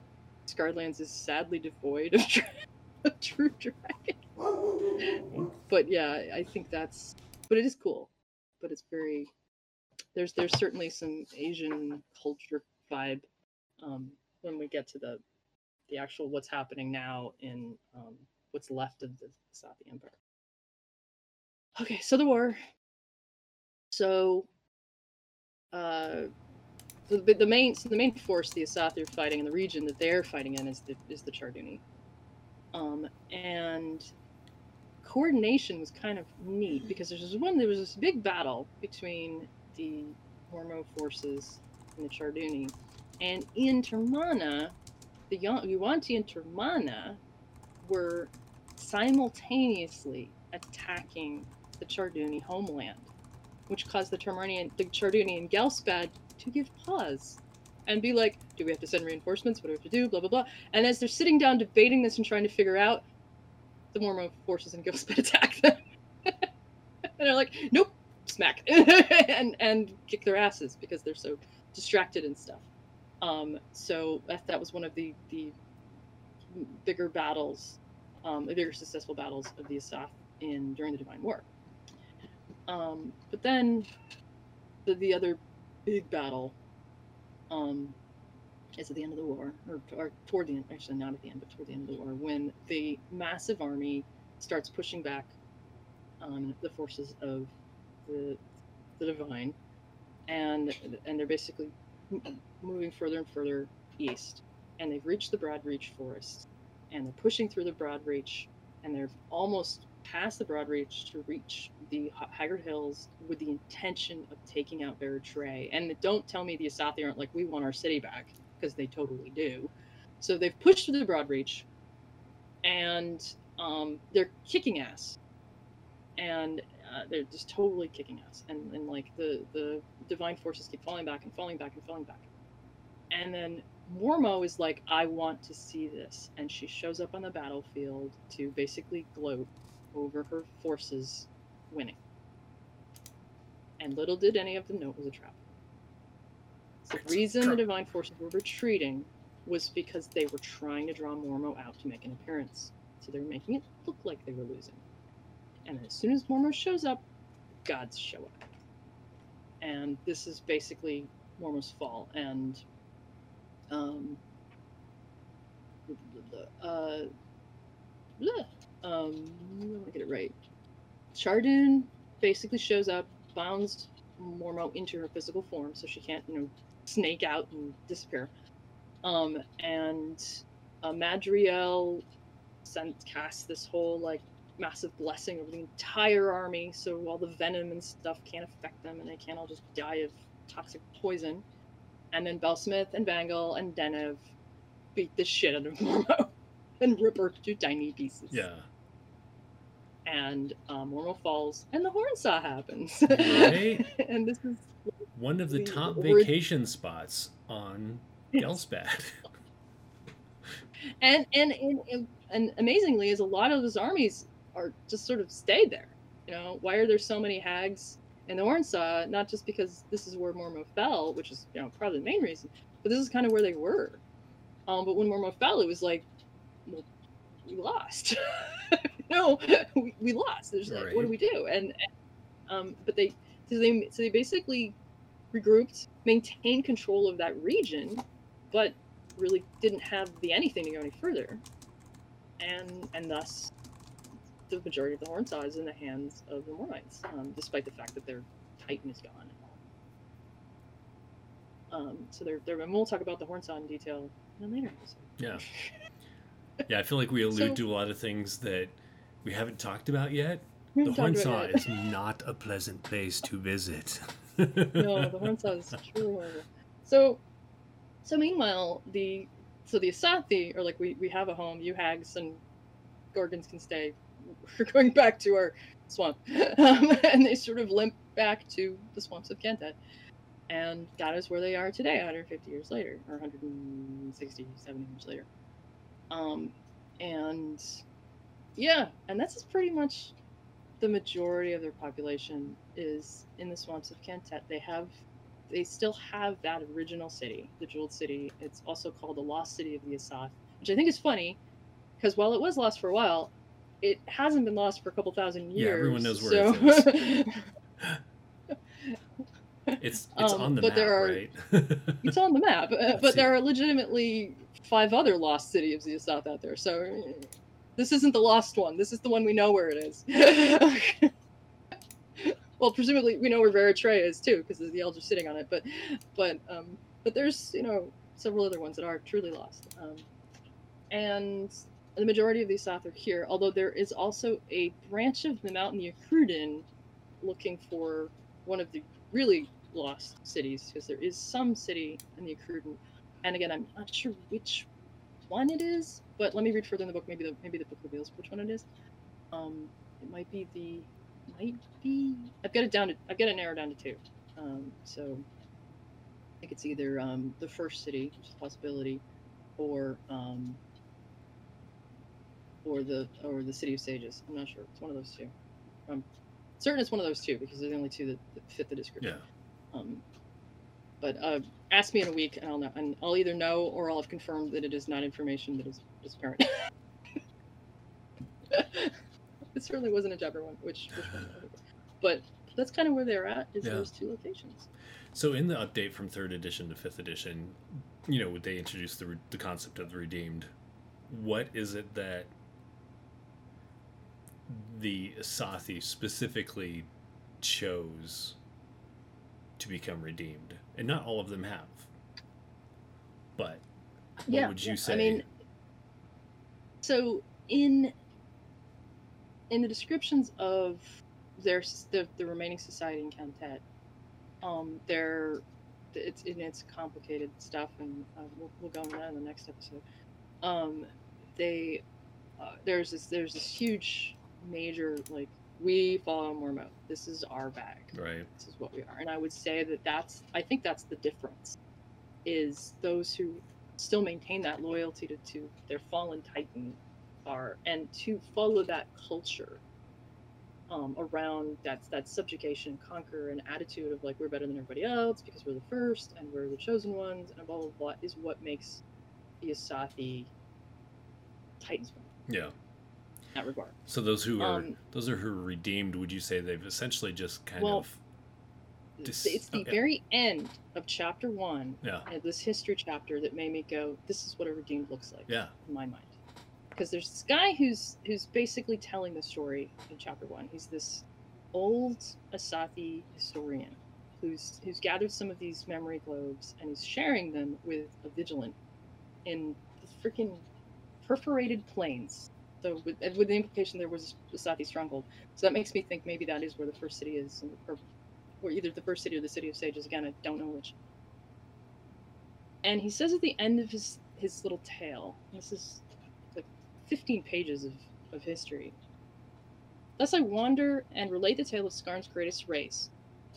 Scarred Lands is sadly devoid of, of true dragon but yeah, I think that's but it is cool. But it's very there's there's certainly some Asian culture vibe um, when we get to the the actual what's happening now in um, what's left of the Sathi Empire. Okay, so the war. So uh the, the main so the main force the Asaatthi are fighting in the region that they're fighting in is the is the Charduni. Um, and coordination was kind of neat because there's one there was this big battle between the Mormo forces and the Charduni, and in Termana, the Yuan- Yuan-Ti and Termana were simultaneously attacking the Charduni homeland, which caused the Termanian, the Charduni and Ghelspad to give pause and be like, "Do we have to send reinforcements? What do we have to do?" Blah blah blah. And as they're sitting down debating this and trying to figure out, the Mormo forces in Ghelspad attack them. and they're like, nope, smack. and and kick their asses because they're so distracted and stuff. Um, so that, that was one of the, the bigger battles, um, the bigger successful battles of the Asath in during the Divine War. Um, but then the, the other big battle um, is at the end of the war, or, or toward the end, actually not at the end, but toward the end of the war, when the massive army starts pushing back the forces of the, the divine, and and they're basically moving further and further east, and they've reached the Broadreach forest, and they're pushing through the Broadreach, and they're almost past the Broadreach to reach the Haggard Hills with the intention of taking out Vera-Tre. And don't tell me the Asaatthi aren't like, we want our city back because they totally do. So they've pushed through the Broadreach, and um, they're kicking ass, and uh, they're just totally kicking ass. And, and like the the divine forces keep falling back and falling back and falling back. And then Mormo is like, I want to see this, and she shows up on the battlefield to basically gloat over her forces winning. And little did any of them know it was a trap. The reason the divine forces were retreating was because they were trying to draw Mormo out to make an appearance. So they were making it look like they were losing. And as soon as Mormo shows up, gods show up. And this is basically Mormo's fall. And um, uh, um, want to get it right. Chardun basically shows up, bounds Mormo into her physical form, so she can't, you know, snake out and disappear. Um, and uh, Madriel sent casts this whole like massive blessing over the entire army, so all the venom and stuff can't affect them, and they can't all just die of toxic poison. And then Belsameth and Vangal and Denev beat the shit out of Mormo and rip her to tiny pieces. Yeah. And um, Mormo falls, and the Hornsaw happens. Right? and this is One of the top vacation spots on Ghelspad. and and, and and and amazingly is a lot of those armies are just sort of stayed there you know why are there so many hags in the Hornsaw? Not just because this is where Mormo fell, which is you know probably the main reason, but this is kind of where they were. Um, but when Mormo fell, it was like, well, we lost. no, we, we lost. There's like, what do we do? And, and um, but they so they so they basically regrouped, maintained control of that region, but really didn't have the anything to go any further, and and thus the majority of the Hornsaw is in the hands of the Mormites, um, despite the fact that their Titan is gone. Um, so they're, they're, and we'll talk about the Hornsaw in detail in a later episode. Yeah. Yeah, I feel like we allude so, to a lot of things that we haven't talked about yet. The Hornsaw is not a pleasant place to visit. no, the Hornsaw is truly horrible. So, so meanwhile, the so the Asaatthi are like we we have a home. You hags and Gorgons can stay. We're going back to our swamp, um, and they sort of limp back to the swamps of Kan Thet, and that is where they are today, 150 years later, or 160, 70 years later. Um, and yeah, and that's pretty much the majority of their population is in the swamps of Kan Thet. They have, they still have that original city, the Jeweled City. It's also called the Lost City of the Asath, which I think is funny, because while it was lost for a while, it hasn't been lost for a couple thousand years. Yeah, everyone knows where so... it is. it's it's um, on the but map, there are, right? it's on the map, uh, but there are legitimately five other lost cities of the Asath out there. So this isn't the lost one. This is the one we know where it is. well, presumably we know where Vera-Tre is too, because the elves are sitting on it. But, but, um, but there's you know several other ones that are truly lost. Um, and the majority of these South are here. Although there is also a branch of the mountain Ukrudan looking for one of the really lost cities, because there is some city in the Ukrudan. And again, I'm not sure which one it is, but let me read further in the book. Maybe the maybe the book reveals which one it is. Um, it might be the might be. I've got it down to. I've got it narrowed down to two. Um, so I think it's either um, the first city, which is a possibility, or um, or the or the city of sages. I'm not sure. It's one of those two. I'm certain it's one of those two because they're the only two that, that fit the description. Yeah. Um, but uh, ask me in a week, and I'll know, and I'll either know or I'll have confirmed that it is not information that is disparate. it certainly wasn't a Jabber one, which, which one? But that's kind of where they're at. Is yeah. those two locations. So in the update from third edition to fifth edition, you know, they introduced the the concept of the redeemed. What is it that the Asaatthi specifically chose to become redeemed? And not all of them have. But what yeah, would you yeah. say? I mean, so in in the descriptions of their the, the remaining society in Kan Thet, um, they're it's it's complicated stuff, and uh, we'll, we'll go into that in the next episode. Um, they uh, there's this there's this huge major like we follow Mormo. This is our bag. Right. This is what we are. And I would say that that's, I think that's the difference, is those who still maintain that loyalty to, to their fallen titan are, and to follow that culture um, around that, that subjugation, conquer, and attitude of like, we're better than everybody else because we're the first and we're the chosen ones, and blah, blah, blah, is what makes the Asaatthi titans. Yeah that regard. So those who are um, those are who are redeemed. Would you say they've essentially just kind well, of? Dis- it's the okay. very end of chapter one. Yeah. This history chapter that made me go, "This is what a redeemed looks like." Yeah. In my mind, because there's this guy who's who's basically telling the story in chapter one. He's this old Asaatthi historian who's who's gathered some of these memory globes and he's sharing them with a vigilant in the freaking perforated plains so with, with the implication there was a Sati stronghold. So that makes me think maybe that is where the first city is, or, or either the first city or the city of sages. Again, I don't know which. And he says at the end of his his little tale, this is like 15 pages of, of history. Thus I wander and relate the tale of Scarn's greatest race.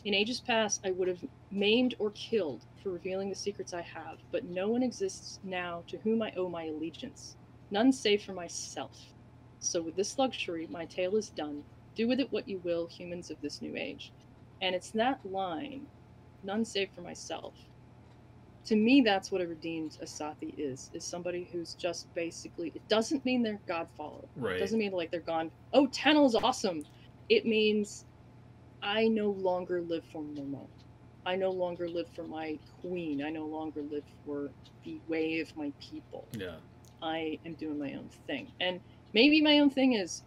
In ages past, I would have maimed or killed for revealing the secrets I have, but no one exists now to whom I owe my allegiance. None save for myself. So with this luxury, my tale is done. Do with it what you will, humans of this new age. And it's that line, none save for myself, to me that's what a redeemed asaatthi is is somebody who's just basically it doesn't mean they're god follower Right. it doesn't mean like they're gone oh Tanil's awesome it means i no longer live for mormo i no longer live for my queen i no longer live for the way of my people Yeah. i am doing my own thing and maybe my own thing is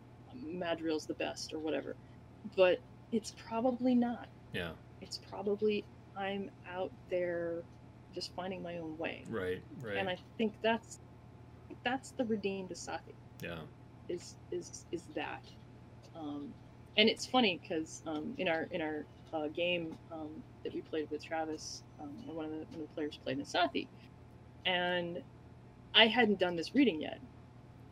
madriel's the best or whatever but it's probably not Yeah. it's probably i'm out there just finding my own way Right. Right. and I think that's that's the redeemed Asaatthi yeah. is is is that. Um, and it's funny because um, in our in our uh, game um, that we played with Travis, um, one of the one of the players played Asaatthi, and I hadn't done this reading yet.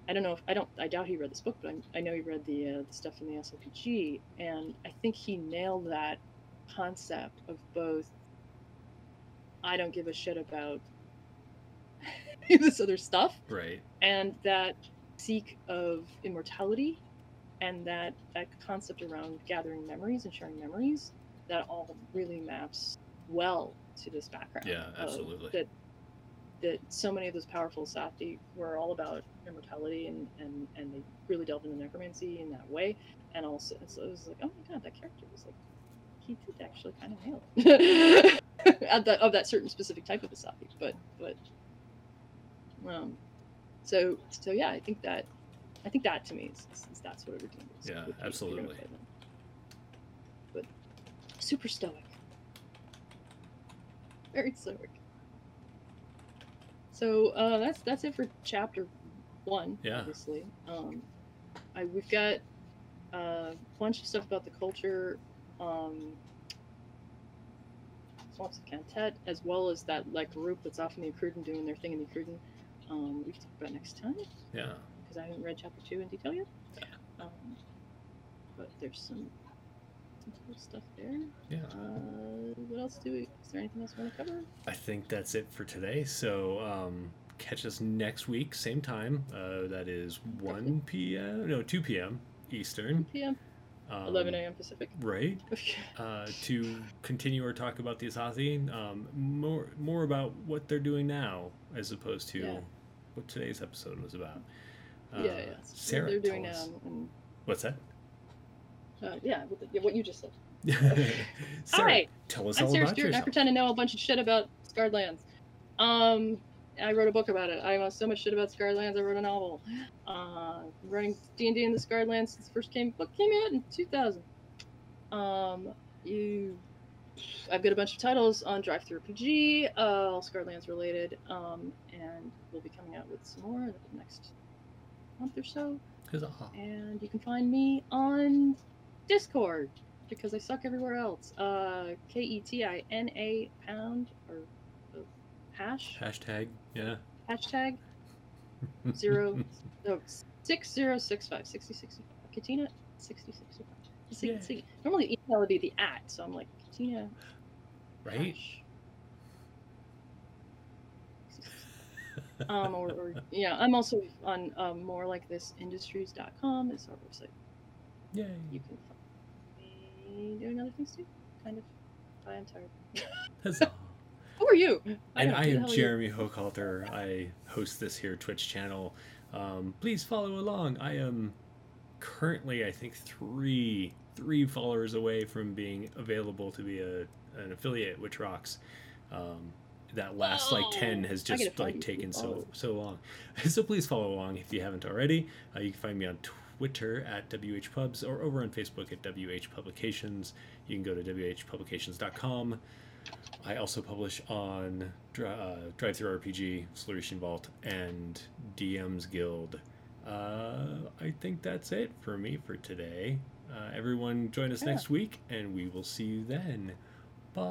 I don't know if I don't I doubt he read this book, but I, I know he read the uh, the stuff in the SLPG, and I think he nailed that concept of both. I don't give a shit about this other stuff Right. and that seek of immortality and that that concept around gathering memories and sharing memories that all really maps well to this background Yeah. of Absolutely. that that so many of those powerful Sathi were all about immortality and, and, and they really delved into necromancy in that way. And also, so it was like, oh my god, that character was like, he did actually kind of nail it. of, that, of that certain specific type of Asaatthi. But, but, um, so, so yeah, I think that, I think that to me is, is, is that's what it redeemed is. Yeah, if you- if you're gonna absolutely. But super stoic. Very stoic. So uh, that's that's it for chapter one. Yeah. Obviously, um, I we've got uh, a bunch of stuff about the culture, um, Swamps of Kan Thet, as well as that like group that's off in the Ukrudan doing their thing in the Ukrudan. Um, we can talk about next time Yeah. because I haven't read chapter two in detail yet. Um, but there's some, some cool stuff there. Yeah. Uh, what else do we? Is there anything else we want to cover? I think that's it for today. So um, catch us next week, same time. Uh, that is 1 p.m. No, 2 p.m. Eastern. 2 PM, Um, 11 a.m. Pacific. Right. Uh, to continue our talk about the Asaatthi, um, more more about what they're doing now as opposed to Yeah. what today's episode was about. Uh, yeah, yeah. Sarah, what they're doing now, and What's that? uh, yeah, what, the, what you just said. Sarah, Hi, tell us I'm all Sarah about Stewart, and I pretend to know a bunch of shit about Scarred Lands. Um, I wrote a book about it. I know so much shit about Scarred Lands. I wrote a novel. Uh, running D and D in the Scarred Lands since the first came book came out in 2000. Um, you, I've got a bunch of titles on Drive Through RPG, uh, all Scarred Lands related. Um, and we'll be coming out with some more in the next month or so. Huzzah. And you can find me on Discord because I suck everywhere else. Uh, K E T I N A pound hash Hashtag, yeah. hashtag zero no six zero six five sixty sixty five. Ketina sixty sixty five. See, see, normally email would be the at, so I'm like Ketina. Right? hash. um, or, or yeah, I'm also on um, more like this industries.com is our website. Yeah. You can find me doing other things too. Kind of. I am tired. Huzzah. Who are you? And don't I am hell are you? Jeremy Hochhalter. I host this here Twitch channel. Um, please follow along. I am currently, I think, three three followers away from being available to be a an affiliate, which rocks. Um, that last like 10 has just like taken so so long. so please follow along if you haven't already. Uh, you can find me on Twitter at WHPubs or over on Facebook at WH Publications. You can go to WHPublications.com. I also publish on uh, Drive Through RPG, Slarecian Vault, and DM's Guild. Uh, I think that's it for me for today. Uh, everyone join us Yeah. next week, and we will see you then. Bye.